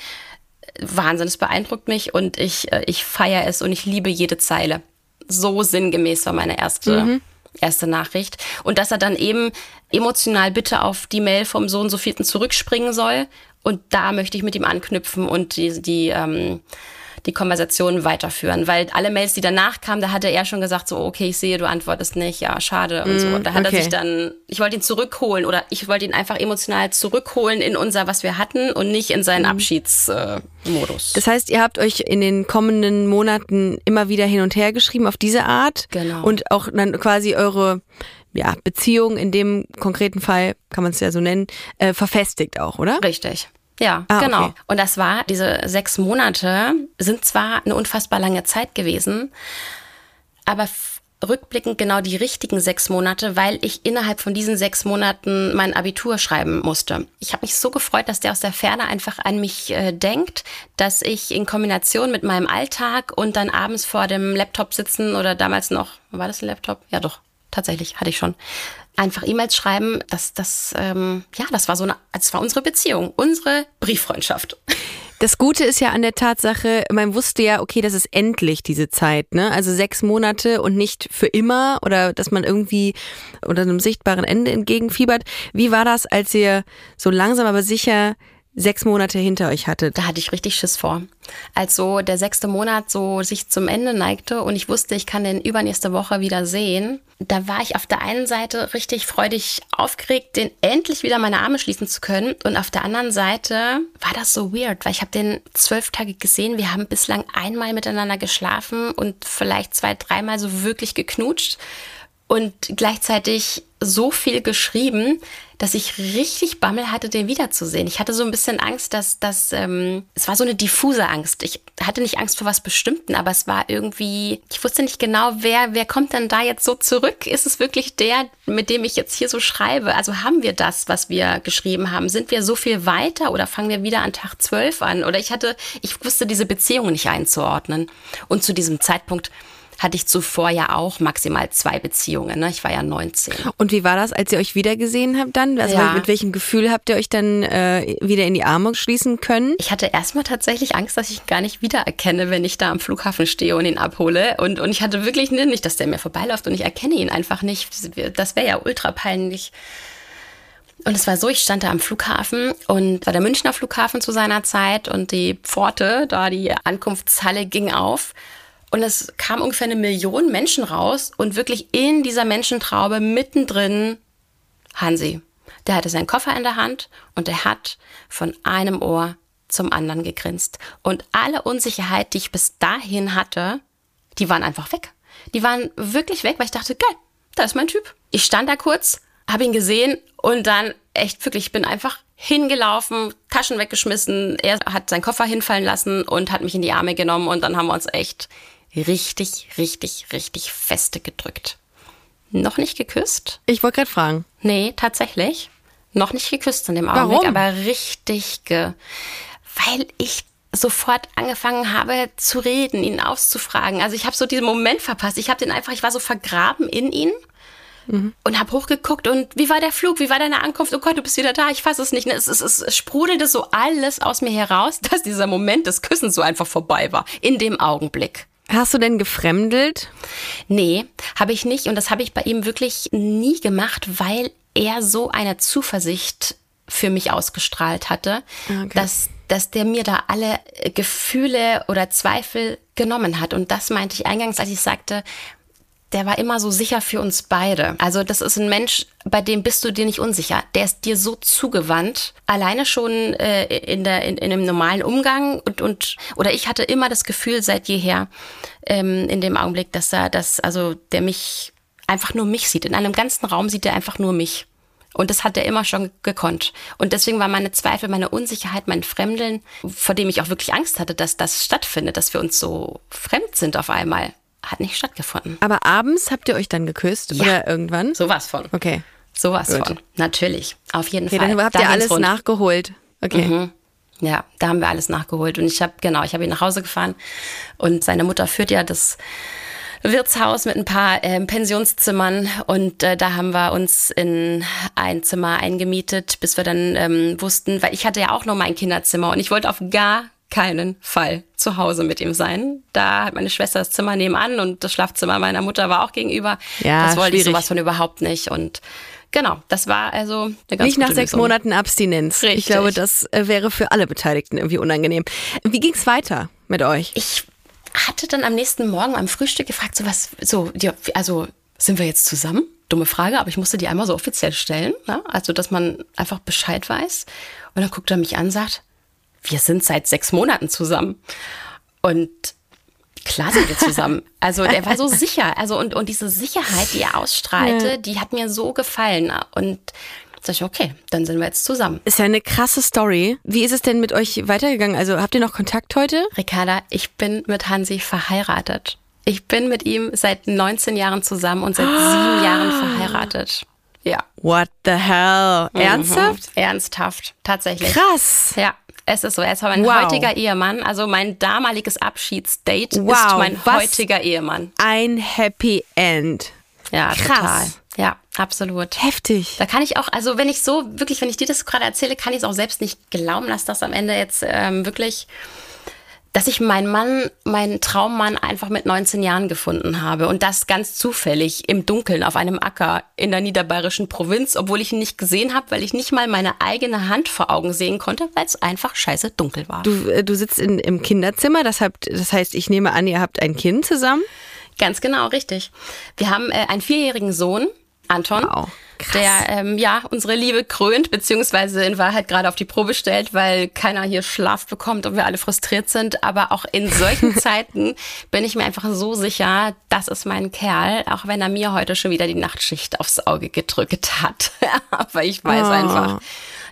Wahnsinn, es beeindruckt mich und ich, äh, ich feiere es und ich liebe jede Zeile. So sinngemäß war meine erste, erste Nachricht. Und dass er dann eben emotional bitte auf die Mail vom Sohn so vierten zurückspringen soll. Und da möchte ich mit ihm anknüpfen und die, die, ähm, die Konversation weiterführen. Weil alle Mails, die danach kamen, da hatte er schon gesagt, so, okay, ich sehe, du antwortest nicht, ja, schade und so. Und da hat okay. er sich dann, ich wollte ihn zurückholen oder ich wollte ihn einfach emotional zurückholen in unser, was wir hatten und nicht in seinen Abschiedsmodus. Äh. Das heißt, ihr habt euch in den kommenden Monaten immer wieder hin und her geschrieben auf diese Art. Genau. Und auch dann quasi eure ja, Beziehung in dem konkreten Fall, kann man es ja so nennen, äh, verfestigt auch, oder? Richtig. Ja, Ah, genau. okay. Und das war, diese sechs Monate sind zwar eine unfassbar lange Zeit gewesen, aber rückblickend genau die richtigen sechs Monate, weil ich innerhalb von diesen sechs Monaten mein Abitur schreiben musste. Ich habe mich so gefreut, dass der aus der Ferne einfach an mich äh, denkt, dass ich in Kombination mit meinem Alltag und dann abends vor dem Laptop sitzen oder damals noch, war das ein Laptop? Ja doch, tatsächlich, hatte ich schon. Einfach E-Mails schreiben, das, das, ähm, ja, das war so eine, das war unsere Beziehung, unsere Brieffreundschaft. Das Gute ist ja an der Tatsache, man wusste ja, okay, das ist endlich diese Zeit, ne? Also sechs Monate und nicht für immer oder dass man irgendwie unter einem sichtbaren Ende entgegenfiebert. Wie war das, als ihr so langsam aber sicher sechs Monate hinter euch hattet? Da hatte ich richtig Schiss vor. Als so der sechste Monat so sich zum Ende neigte und ich wusste, ich kann den übernächste Woche wieder sehen, da war ich auf der einen Seite richtig freudig aufgeregt, den endlich wieder meine Arme schließen zu können. Und auf der anderen Seite war das so weird, weil ich habe den zwölf Tage gesehen. Wir haben bislang einmal miteinander geschlafen und vielleicht zwei, dreimal so wirklich geknutscht und gleichzeitig so viel geschrieben, dass ich richtig Bammel hatte, den wiederzusehen. Ich hatte so ein bisschen Angst, dass das, ähm, es war so eine diffuse Angst. Ich hatte nicht Angst vor was Bestimmten, aber es war irgendwie, ich wusste nicht genau, wer, wer kommt denn da jetzt so zurück? Ist es wirklich der, mit dem ich jetzt hier so schreibe? Also haben wir das, was wir geschrieben haben? Sind wir so viel weiter oder fangen wir wieder an Tag 12 an? Oder ich hatte, ich wusste diese Beziehungen nicht einzuordnen. Und zu diesem Zeitpunkt hatte ich zuvor ja auch maximal zwei Beziehungen. Ne? Ich war ja 19. Und wie war das, als ihr euch wiedergesehen habt dann? Also Ja. mit welchem Gefühl habt ihr euch dann äh, wieder in die Arme schließen können? Ich hatte erstmal tatsächlich Angst, dass ich ihn gar nicht wiedererkenne, wenn ich da am Flughafen stehe und ihn abhole. Und, und ich hatte wirklich ne, nicht, dass der mir vorbeiläuft und ich erkenne ihn einfach nicht. Das wäre ja ultra peinlich. Und es war so, ich stand da am Flughafen und war der Münchner Flughafen zu seiner Zeit und die Pforte, da die Ankunftshalle ging auf. Und es kam ungefähr eine Million Menschen raus und wirklich in dieser Menschentraube mittendrin Hansi. Der hatte seinen Koffer in der Hand und er hat von einem Ohr zum anderen gegrinst. Und alle Unsicherheit, die ich bis dahin hatte, die waren einfach weg. Die waren wirklich weg, weil ich dachte, geil, da ist mein Typ. Ich stand da kurz, habe ihn gesehen und dann echt wirklich, ich bin einfach hingelaufen, Taschen weggeschmissen. Er hat seinen Koffer hinfallen lassen und hat mich in die Arme genommen und dann haben wir uns echt richtig, richtig, richtig feste gedrückt. Noch nicht geküsst? Ich wollte gerade fragen. Nee, tatsächlich. Noch nicht geküsst in dem Augenblick, Warum? aber richtig ge. Weil ich sofort angefangen habe zu reden, ihn auszufragen. Also ich habe so diesen Moment verpasst. Ich habe den einfach, ich war so vergraben in ihn und habe hochgeguckt und wie war der Flug, wie war deine Ankunft? Oh Gott, du bist wieder da, ich fasse es nicht. Es, es, es, es sprudelte so alles aus mir heraus, dass dieser Moment des Küssens so einfach vorbei war. In dem Augenblick. Hast du denn gefremdelt? Nee, habe ich nicht. Und das habe ich bei ihm wirklich nie gemacht, weil er so eine Zuversicht für mich ausgestrahlt hatte, dass, dass der mir da alle Gefühle oder Zweifel genommen hat. Und das meinte ich eingangs, als ich sagte, der war immer so sicher für uns beide. Also das ist ein Mensch, bei dem bist du dir nicht unsicher. Der ist dir so zugewandt. Alleine schon äh, in, der, in, in einem normalen Umgang und, und oder ich hatte immer das Gefühl seit jeher ähm, in dem Augenblick, dass er, dass, also der mich einfach nur mich sieht. In einem ganzen Raum sieht er einfach nur mich. Und das hat er immer schon gekonnt. Und deswegen war meine Zweifel, meine Unsicherheit, mein Fremdeln, vor dem ich auch wirklich Angst hatte, dass das stattfindet, dass wir uns so fremd sind auf einmal, hat nicht stattgefunden. Aber abends habt ihr euch dann geküsst Ja. oder irgendwann? Sowas von. Okay. Sowas Gut. von. Natürlich. Auf jeden Okay, Fall. dann habt Da ihr alles rund. nachgeholt. Okay. Mhm. Ja, da haben wir alles nachgeholt. Und ich habe, genau, ich habe ihn nach Hause gefahren. Und seine Mutter führt ja das Wirtshaus mit ein paar ähm, Pensionszimmern. Und äh, da haben wir uns in ein Zimmer eingemietet, bis wir dann ähm, wussten, weil ich hatte ja auch noch mein Kinderzimmer und ich wollte auf gar keinen Fall zu Hause mit ihm sein. Da hat meine Schwester das Zimmer nebenan und das Schlafzimmer meiner Mutter war auch gegenüber. Ja, das wollte ich schwierig. sowas von überhaupt nicht. Und genau, das war also eine ganz Nicht nach sechs Lösung. Monaten Abstinenz. Ich Richtig. glaube, das äh, wäre für alle Beteiligten irgendwie unangenehm. Wie ging's weiter mit euch? ich hatte dann am nächsten Morgen am Frühstück gefragt, so was, so, also sind wir jetzt zusammen? Dumme Frage, aber ich musste die einmal so offiziell stellen, ne? also dass man einfach Bescheid weiß. Und dann guckt er mich an und sagt, wir sind seit sechs Monaten zusammen. Und klar sind wir zusammen. Also der war so sicher. Also und, und diese Sicherheit, die er ausstrahlte, die hat mir so gefallen. Und sag ich, okay, dann sind wir jetzt zusammen. Ist ja eine krasse Story. Wie ist es denn mit euch weitergegangen? Also habt ihr noch Kontakt heute? Ricarda, ich bin mit Hansi verheiratet. Ich bin mit ihm seit 19 Jahren zusammen und seit sieben Jahren verheiratet. Ja. What the hell? Ernsthaft? Mhm. Ernsthaft, tatsächlich. Krass. Ja, es ist so. Er ist mein Wow. heutiger Ehemann, also mein damaliges Abschiedsdate ist Wow, mein was- heutiger Ehemann. Ein Happy End. Ja, Krass. total. Ja, absolut. Heftig. Da kann ich auch, also wenn ich so, wirklich, wenn ich dir das gerade erzähle, kann ich es auch selbst nicht glauben, dass das am Ende jetzt ähm, wirklich, dass ich meinen Mann, meinen Traummann einfach mit 19 Jahren gefunden habe. Und das ganz zufällig im Dunkeln auf einem Acker in der niederbayerischen Provinz, obwohl ich ihn nicht gesehen habe, weil ich nicht mal meine eigene Hand vor Augen sehen konnte, weil es einfach scheiße dunkel war. Du, äh, du sitzt in, im Kinderzimmer, das, habt, das heißt, ich nehme an, ihr habt ein Kind zusammen. Ganz genau, richtig. Wir haben äh, einen vierjährigen Sohn, Anton, Wow, krass. der ähm, ja unsere Liebe krönt, beziehungsweise in Wahrheit gerade auf die Probe stellt, weil keiner hier Schlaf bekommt und wir alle frustriert sind. Aber auch in solchen Zeiten bin ich mir einfach so sicher, das ist mein Kerl, auch wenn er mir heute schon wieder die Nachtschicht aufs Auge gedrückt hat. Aber ich weiß Oh. einfach,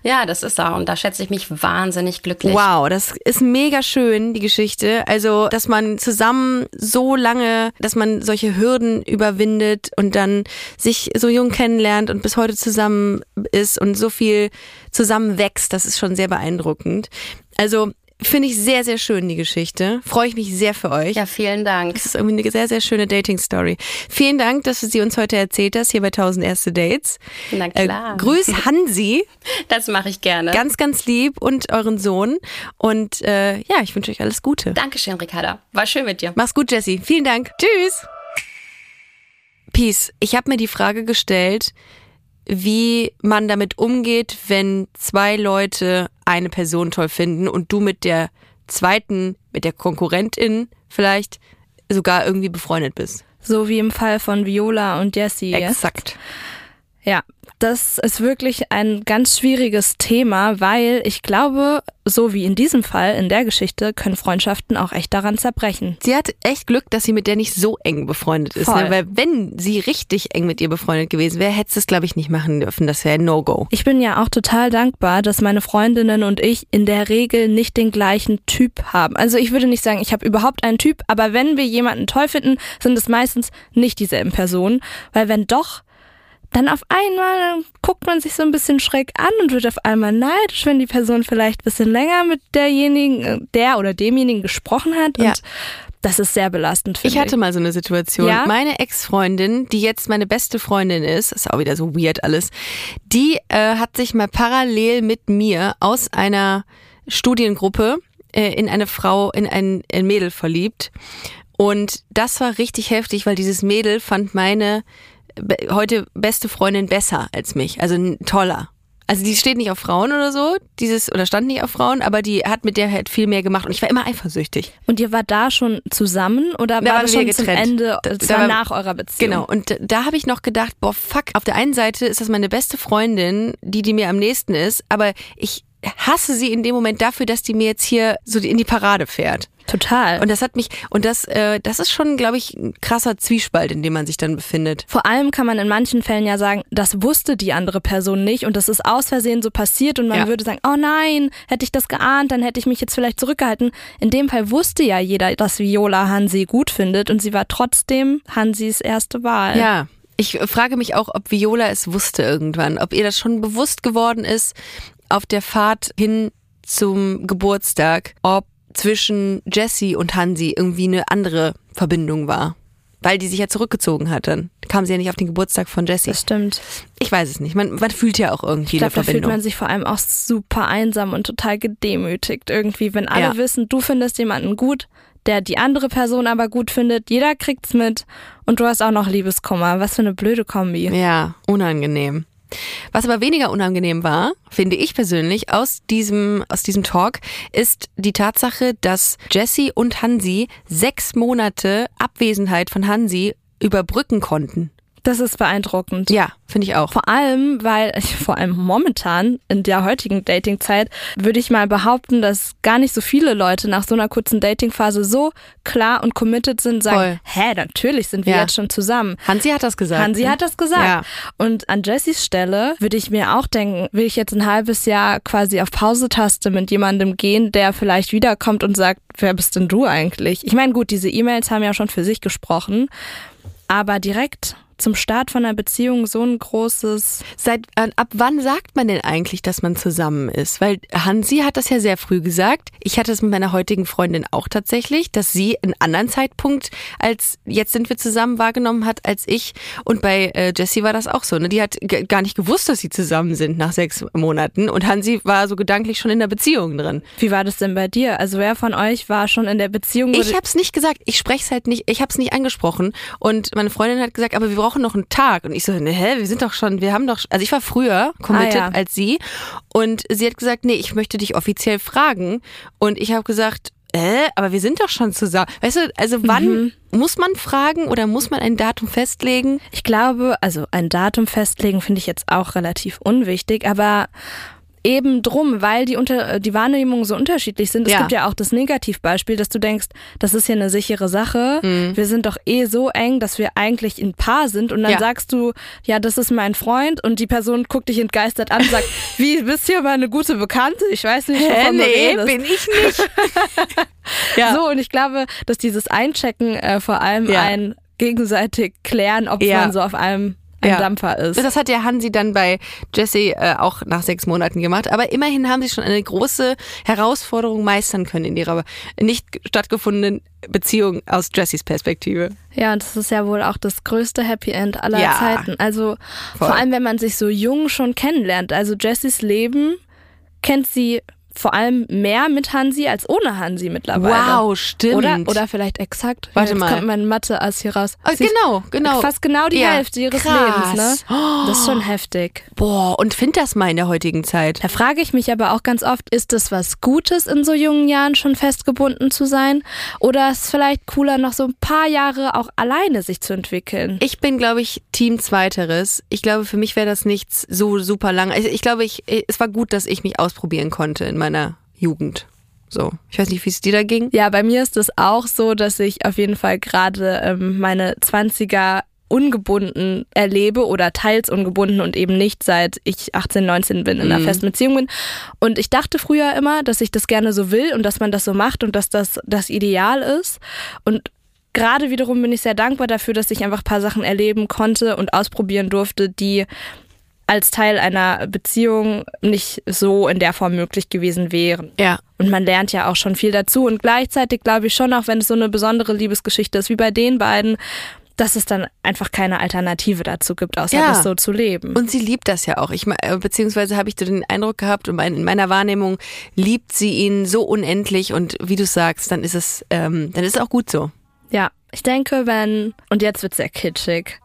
ja, das ist er. Und da schätze ich mich wahnsinnig glücklich. Wow, das ist mega schön, die Geschichte. Also, dass man zusammen so lange, dass man solche Hürden überwindet und dann sich so jung kennenlernt und bis heute zusammen ist und so viel zusammen wächst, das ist schon sehr beeindruckend. Also, finde ich sehr, sehr schön, die Geschichte. Freue ich mich sehr für euch. Ja, vielen Dank. Das ist irgendwie eine sehr, sehr schöne Dating-Story. Vielen Dank, dass du sie uns heute erzählt hast, hier bei 1000 Erste Dates. Na klar. Äh, grüß Hansi, Das mache ich gerne. ganz, ganz lieb und euren Sohn. Und äh, ja, ich wünsche euch alles Gute. Dankeschön, Ricarda. War schön mit dir. Mach's gut, Jessie. Vielen Dank. Tschüss. Peace. Ich habe mir die Frage gestellt, wie man damit umgeht, wenn zwei Leute eine Person toll finden und du mit der zweiten, mit der Konkurrentin vielleicht sogar irgendwie befreundet bist. So wie im Fall von Viola und Jessie. jetzt. Ja, das ist wirklich ein ganz schwieriges Thema, weil ich glaube, so wie in diesem Fall, in der Geschichte, können Freundschaften auch echt daran zerbrechen. Sie hat echt Glück, dass sie mit der nicht so eng befreundet ist. Ne? Weil wenn sie richtig eng mit ihr befreundet gewesen wäre, hätte sie es, glaube ich, nicht machen dürfen. Das wäre ein No-Go. Ich bin ja auch total dankbar, dass meine Freundinnen und ich in der Regel nicht den gleichen Typ haben. Also ich würde nicht sagen, ich habe überhaupt einen Typ, aber wenn wir jemanden toll finden, sind es meistens nicht dieselben Personen, weil wenn doch, dann auf einmal guckt man sich so ein bisschen schräg an und wird auf einmal neidisch, wenn die Person vielleicht ein bisschen länger mit derjenigen, äh, der oder demjenigen gesprochen hat. Ja. Und das ist sehr belastend, finde Ich hatte mal so eine Situation. Ja? Meine Ex-Freundin, die jetzt meine beste Freundin ist, ist auch wieder so weird alles, die äh, hat sich mal parallel mit mir aus einer Studiengruppe äh, in eine Frau, in ein, ein Mädel verliebt. Und das war richtig heftig, weil dieses Mädel fand meine heute beste Freundin besser als mich. Also toller. Also die steht nicht auf Frauen oder so, dieses oder stand nicht auf Frauen, aber die hat mit der halt viel mehr gemacht und ich war immer eifersüchtig. Und ihr war da schon zusammen oder Da war das schon zum getrennt. Ende? Da- Das da war- nach eurer Beziehung. Genau, und da habe ich noch gedacht, boah, fuck, auf der einen Seite ist das meine beste Freundin, die, die mir am nächsten ist, aber ich hasse sie in dem Moment dafür, dass die mir jetzt hier so in die Parade fährt. Total. Und das hat mich, und das, äh, das ist schon, glaube ich, ein krasser Zwiespalt, in dem man sich dann befindet. Vor allem kann man in manchen Fällen ja sagen, das wusste die andere Person nicht und das ist aus Versehen so passiert und man Ja. würde sagen, oh nein, hätte ich das geahnt, dann hätte ich mich jetzt vielleicht zurückgehalten. In dem Fall wusste ja jeder, dass Viola Hansi gut findet und sie war trotzdem Hansis erste Wahl. Ja. Ich frage mich auch, ob Viola es wusste irgendwann, ob ihr das schon bewusst geworden ist auf der Fahrt hin zum Geburtstag, ob zwischen Jessie und Hansi irgendwie eine andere Verbindung war. Weil die sich ja zurückgezogen hat dann. Kam sie ja nicht auf den Geburtstag von Jessie. Das stimmt. Ich weiß es nicht. Man, man fühlt ja auch irgendwie Ich glaube, da eine fühlt Verbindung. man sich vor allem auch super einsam und total gedemütigt irgendwie, wenn alle Ja. wissen, du findest jemanden gut, der die andere Person aber gut findet, jeder kriegt's mit und du hast auch noch Liebeskummer. Was für eine blöde Kombi. Ja, unangenehm. Was aber weniger unangenehm war, finde ich persönlich, aus diesem, aus diesem Talk, ist die Tatsache, dass Jessie und Hansi sechs Monate Abwesenheit von Hansi überbrücken konnten. Das ist beeindruckend. Ja, finde ich auch. Vor allem, weil, vor allem momentan, in der heutigen Datingzeit, würde ich mal behaupten, dass gar nicht so viele Leute nach so einer kurzen Datingphase so klar und committed sind, sagen, Voll. hä, natürlich sind wir Ja. jetzt schon zusammen. Hansi hat das gesagt. Hansi ne? hat das gesagt. Ja. Und an Jessys Stelle würde ich mir auch denken, will ich jetzt ein halbes Jahr quasi auf Pause-Taste mit jemandem gehen, der vielleicht wiederkommt und sagt, wer bist denn du eigentlich? Ich meine, gut, diese E-Mails haben ja schon für sich gesprochen, aber direkt zum Start von einer Beziehung so ein großes Seit äh, ab wann sagt man denn eigentlich, dass man zusammen ist? Weil Hansi hat das ja sehr früh gesagt. Ich hatte es mit meiner heutigen Freundin auch tatsächlich, dass sie einen anderen Zeitpunkt als jetzt sind wir zusammen wahrgenommen hat als ich. Und bei äh, Jessie war das auch so. Ne? Die hat gar nicht gewusst, dass sie zusammen sind nach sechs Monaten. Und Hansi war so gedanklich schon in der Beziehung drin. Wie war das denn bei dir? Also wer von euch war schon in der Beziehung? Ich habe es nicht gesagt. Ich spreche es halt nicht. Ich habe es nicht angesprochen. Und meine Freundin hat gesagt, aber wir brauchen noch einen Tag. Und ich so, ne, hä, wir sind doch schon, wir haben doch, also ich war früher committed Ah, ja. als sie. Und sie hat gesagt, nee, ich möchte dich offiziell fragen. Und ich habe gesagt, äh, aber wir sind doch schon zusammen. Weißt du, also wann Mhm. muss man fragen oder muss man ein Datum festlegen? Ich glaube, also ein Datum festlegen finde ich jetzt auch relativ unwichtig, aber eben drum, weil die, unter, die Wahrnehmungen so unterschiedlich sind. Es Ja. gibt ja auch das Negativbeispiel, dass du denkst, das ist hier eine sichere Sache. Mhm. Wir sind doch eh so eng, dass wir eigentlich ein Paar sind. Und dann Ja. sagst du, ja, das ist mein Freund und die Person guckt dich entgeistert an und sagt, wie, bist hier mal eine gute Bekannte? Ich weiß nicht, wovon du redest. ich nicht. ja. So, und ich glaube, dass dieses Einchecken äh, vor allem ein gegenseitig klären, ob man so auf einem ein Ja. Dampfer ist. Das hat ja Hansi dann bei Jesse äh, auch nach sechs Monaten gemacht. Aber immerhin haben sie schon eine große Herausforderung meistern können in ihrer nicht stattgefundenen Beziehung aus Jessys Perspektive. Ja, und das ist ja wohl auch das größte Happy End aller Ja. Zeiten. Also Voll. vor allem, wenn man sich so jung schon kennenlernt. Also Jessys Leben kennt sie vor allem mehr mit Hansi als ohne Hansi mittlerweile. Wow, stimmt. Oder, oder vielleicht exakt. Warte jetzt mal. kommt mein Mathe-Ass hier raus. Oh, genau, genau. Fast genau die Ja, Hälfte ihres krass. Lebens, ne? Das ist schon heftig. Boah, und find das mal in der heutigen Zeit. Da frage ich mich aber auch ganz oft, ist es was Gutes, in so jungen Jahren schon festgebunden zu sein? Oder ist es vielleicht cooler, noch so ein paar Jahre auch alleine sich zu entwickeln? Ich bin, glaube ich, Team Zweiteres. Ich glaube, für mich wäre das nichts so super lang. Ich, ich glaube, ich, es war gut, dass ich mich ausprobieren konnte in meiner Jugend. So, ich weiß nicht, wie es dir da ging. Ja, bei mir ist es auch so, dass ich auf jeden Fall gerade ähm, meine 20er ungebunden erlebe oder teils ungebunden und eben nicht seit ich 18, 19 bin in einer festen Beziehung bin. Und ich dachte früher immer, dass ich das gerne so will und dass man das so macht und dass das das Ideal ist. Und gerade wiederum bin ich sehr dankbar dafür, dass ich einfach ein paar Sachen erleben konnte und ausprobieren durfte, die als Teil einer Beziehung nicht so in der Form möglich gewesen wären. Ja. Und man lernt ja auch schon viel dazu. Und gleichzeitig glaube ich schon, auch wenn es so eine besondere Liebesgeschichte ist wie bei den beiden, dass es dann einfach keine Alternative dazu gibt, außer Ja. das so zu leben. Und sie liebt das ja auch. Ich äh, beziehungsweise habe ich den Eindruck gehabt und in meiner Wahrnehmung liebt sie ihn so unendlich und wie du sagst, dann ist es, ähm, dann ist es auch gut so. ja, ich denke, wenn, und jetzt wird sehr kitschig,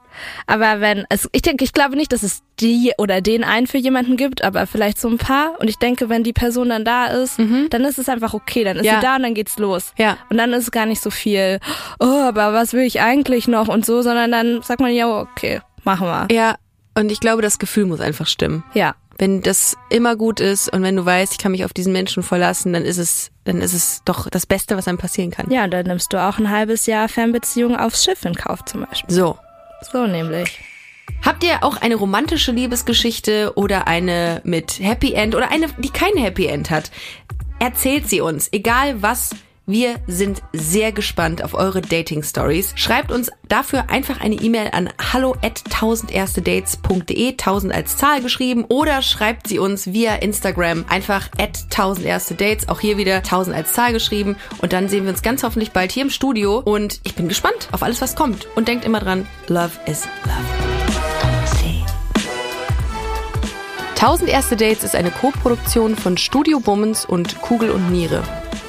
aber wenn es, ich denke, ich glaube nicht, dass es die oder den einen für jemanden gibt, aber vielleicht so ein paar. Und ich denke, wenn die Person dann da ist, dann ist es einfach okay. Dann ist Mhm. Ja. sie da und dann geht's los. Ja. Und dann ist es gar nicht so viel, oh, aber was will ich eigentlich noch und so, sondern dann sagt man, ja, okay, machen wir. Ja, und ich glaube, das Gefühl muss einfach stimmen. Ja. Wenn das immer gut ist und wenn du weißt, ich kann mich auf diesen Menschen verlassen, dann ist es, dann ist es doch das Beste, was einem passieren kann. Ja, und dann nimmst du auch ein halbes Jahr Fernbeziehung aufs Schiff in Kauf zum Beispiel. So. So nämlich. Habt ihr auch eine romantische Liebesgeschichte oder eine mit Happy End oder eine, die kein Happy End hat? Erzählt sie uns, egal was. Wir sind sehr gespannt auf eure Dating Stories. Schreibt uns dafür einfach eine E-Mail an hallo at 1000erstedates.de, 1000 als Zahl geschrieben, oder schreibt sie uns via Instagram einfach at 1000 erste Dates, auch hier wieder 1000 als Zahl geschrieben. Und dann sehen wir uns ganz hoffentlich bald hier im Studio. Und ich bin gespannt auf alles, was kommt. Und denkt immer dran, Love is Love. 1000 erste Dates ist eine Co-Produktion von Studio Bummens und Kugel und Niere.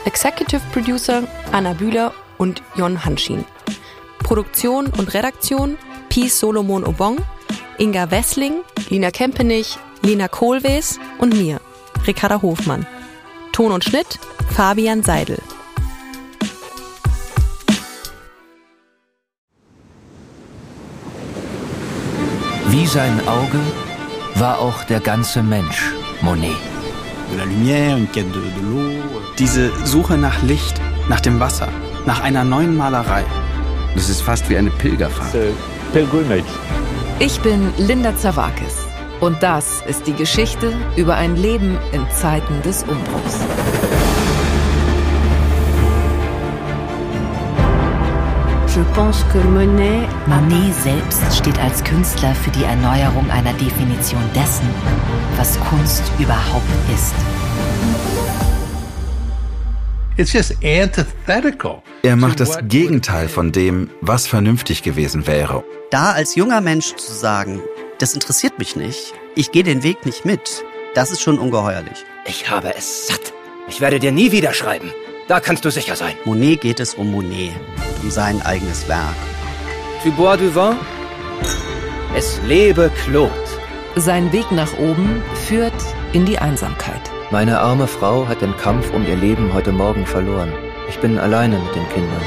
Executive Producer Anna Bühler und Jon Hanschin. Produktion und Redaktion Pi Solomon Obong, Inga Wessling, Lina Kempenich, Lena Kohlwees und mir, Ricarda Hofmann. Ton und Schnitt Fabian Seidel. Wie sein Auge war auch der ganze Mensch Monet. Diese Suche nach Licht, nach dem Wasser, nach einer neuen Malerei. Das ist fast wie eine Pilgerfahrt. Ich bin Linda Zawakis und das ist die Geschichte über ein Leben in Zeiten des Umbruchs. Monet selbst steht als Künstler für die Erneuerung einer Definition dessen, was Kunst überhaupt ist. Er macht das Gegenteil von dem, was vernünftig gewesen wäre. Da als junger Mensch zu sagen, das interessiert mich nicht, ich gehe den Weg nicht mit, das ist schon ungeheuerlich. Ich habe es satt. Ich werde dir nie wieder schreiben. Da kannst du sicher sein. Monet geht es um Monet, um sein eigenes Werk. Tu bois du vin? Es lebe Claude. Sein Weg nach oben führt in die Einsamkeit. Meine arme Frau hat den Kampf um ihr Leben heute Morgen verloren. Ich bin alleine mit den Kindern.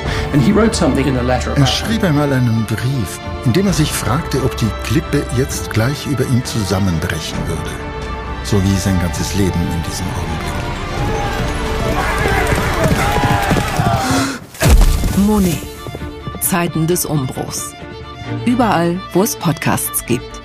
Er schrieb einmal einen Brief, in dem er sich fragte, ob die Klippe jetzt gleich über ihm zusammenbrechen würde. So wie sein ganzes Leben in diesem Augenblick. Monet. Zeiten des Umbruchs. Überall, wo es Podcasts gibt.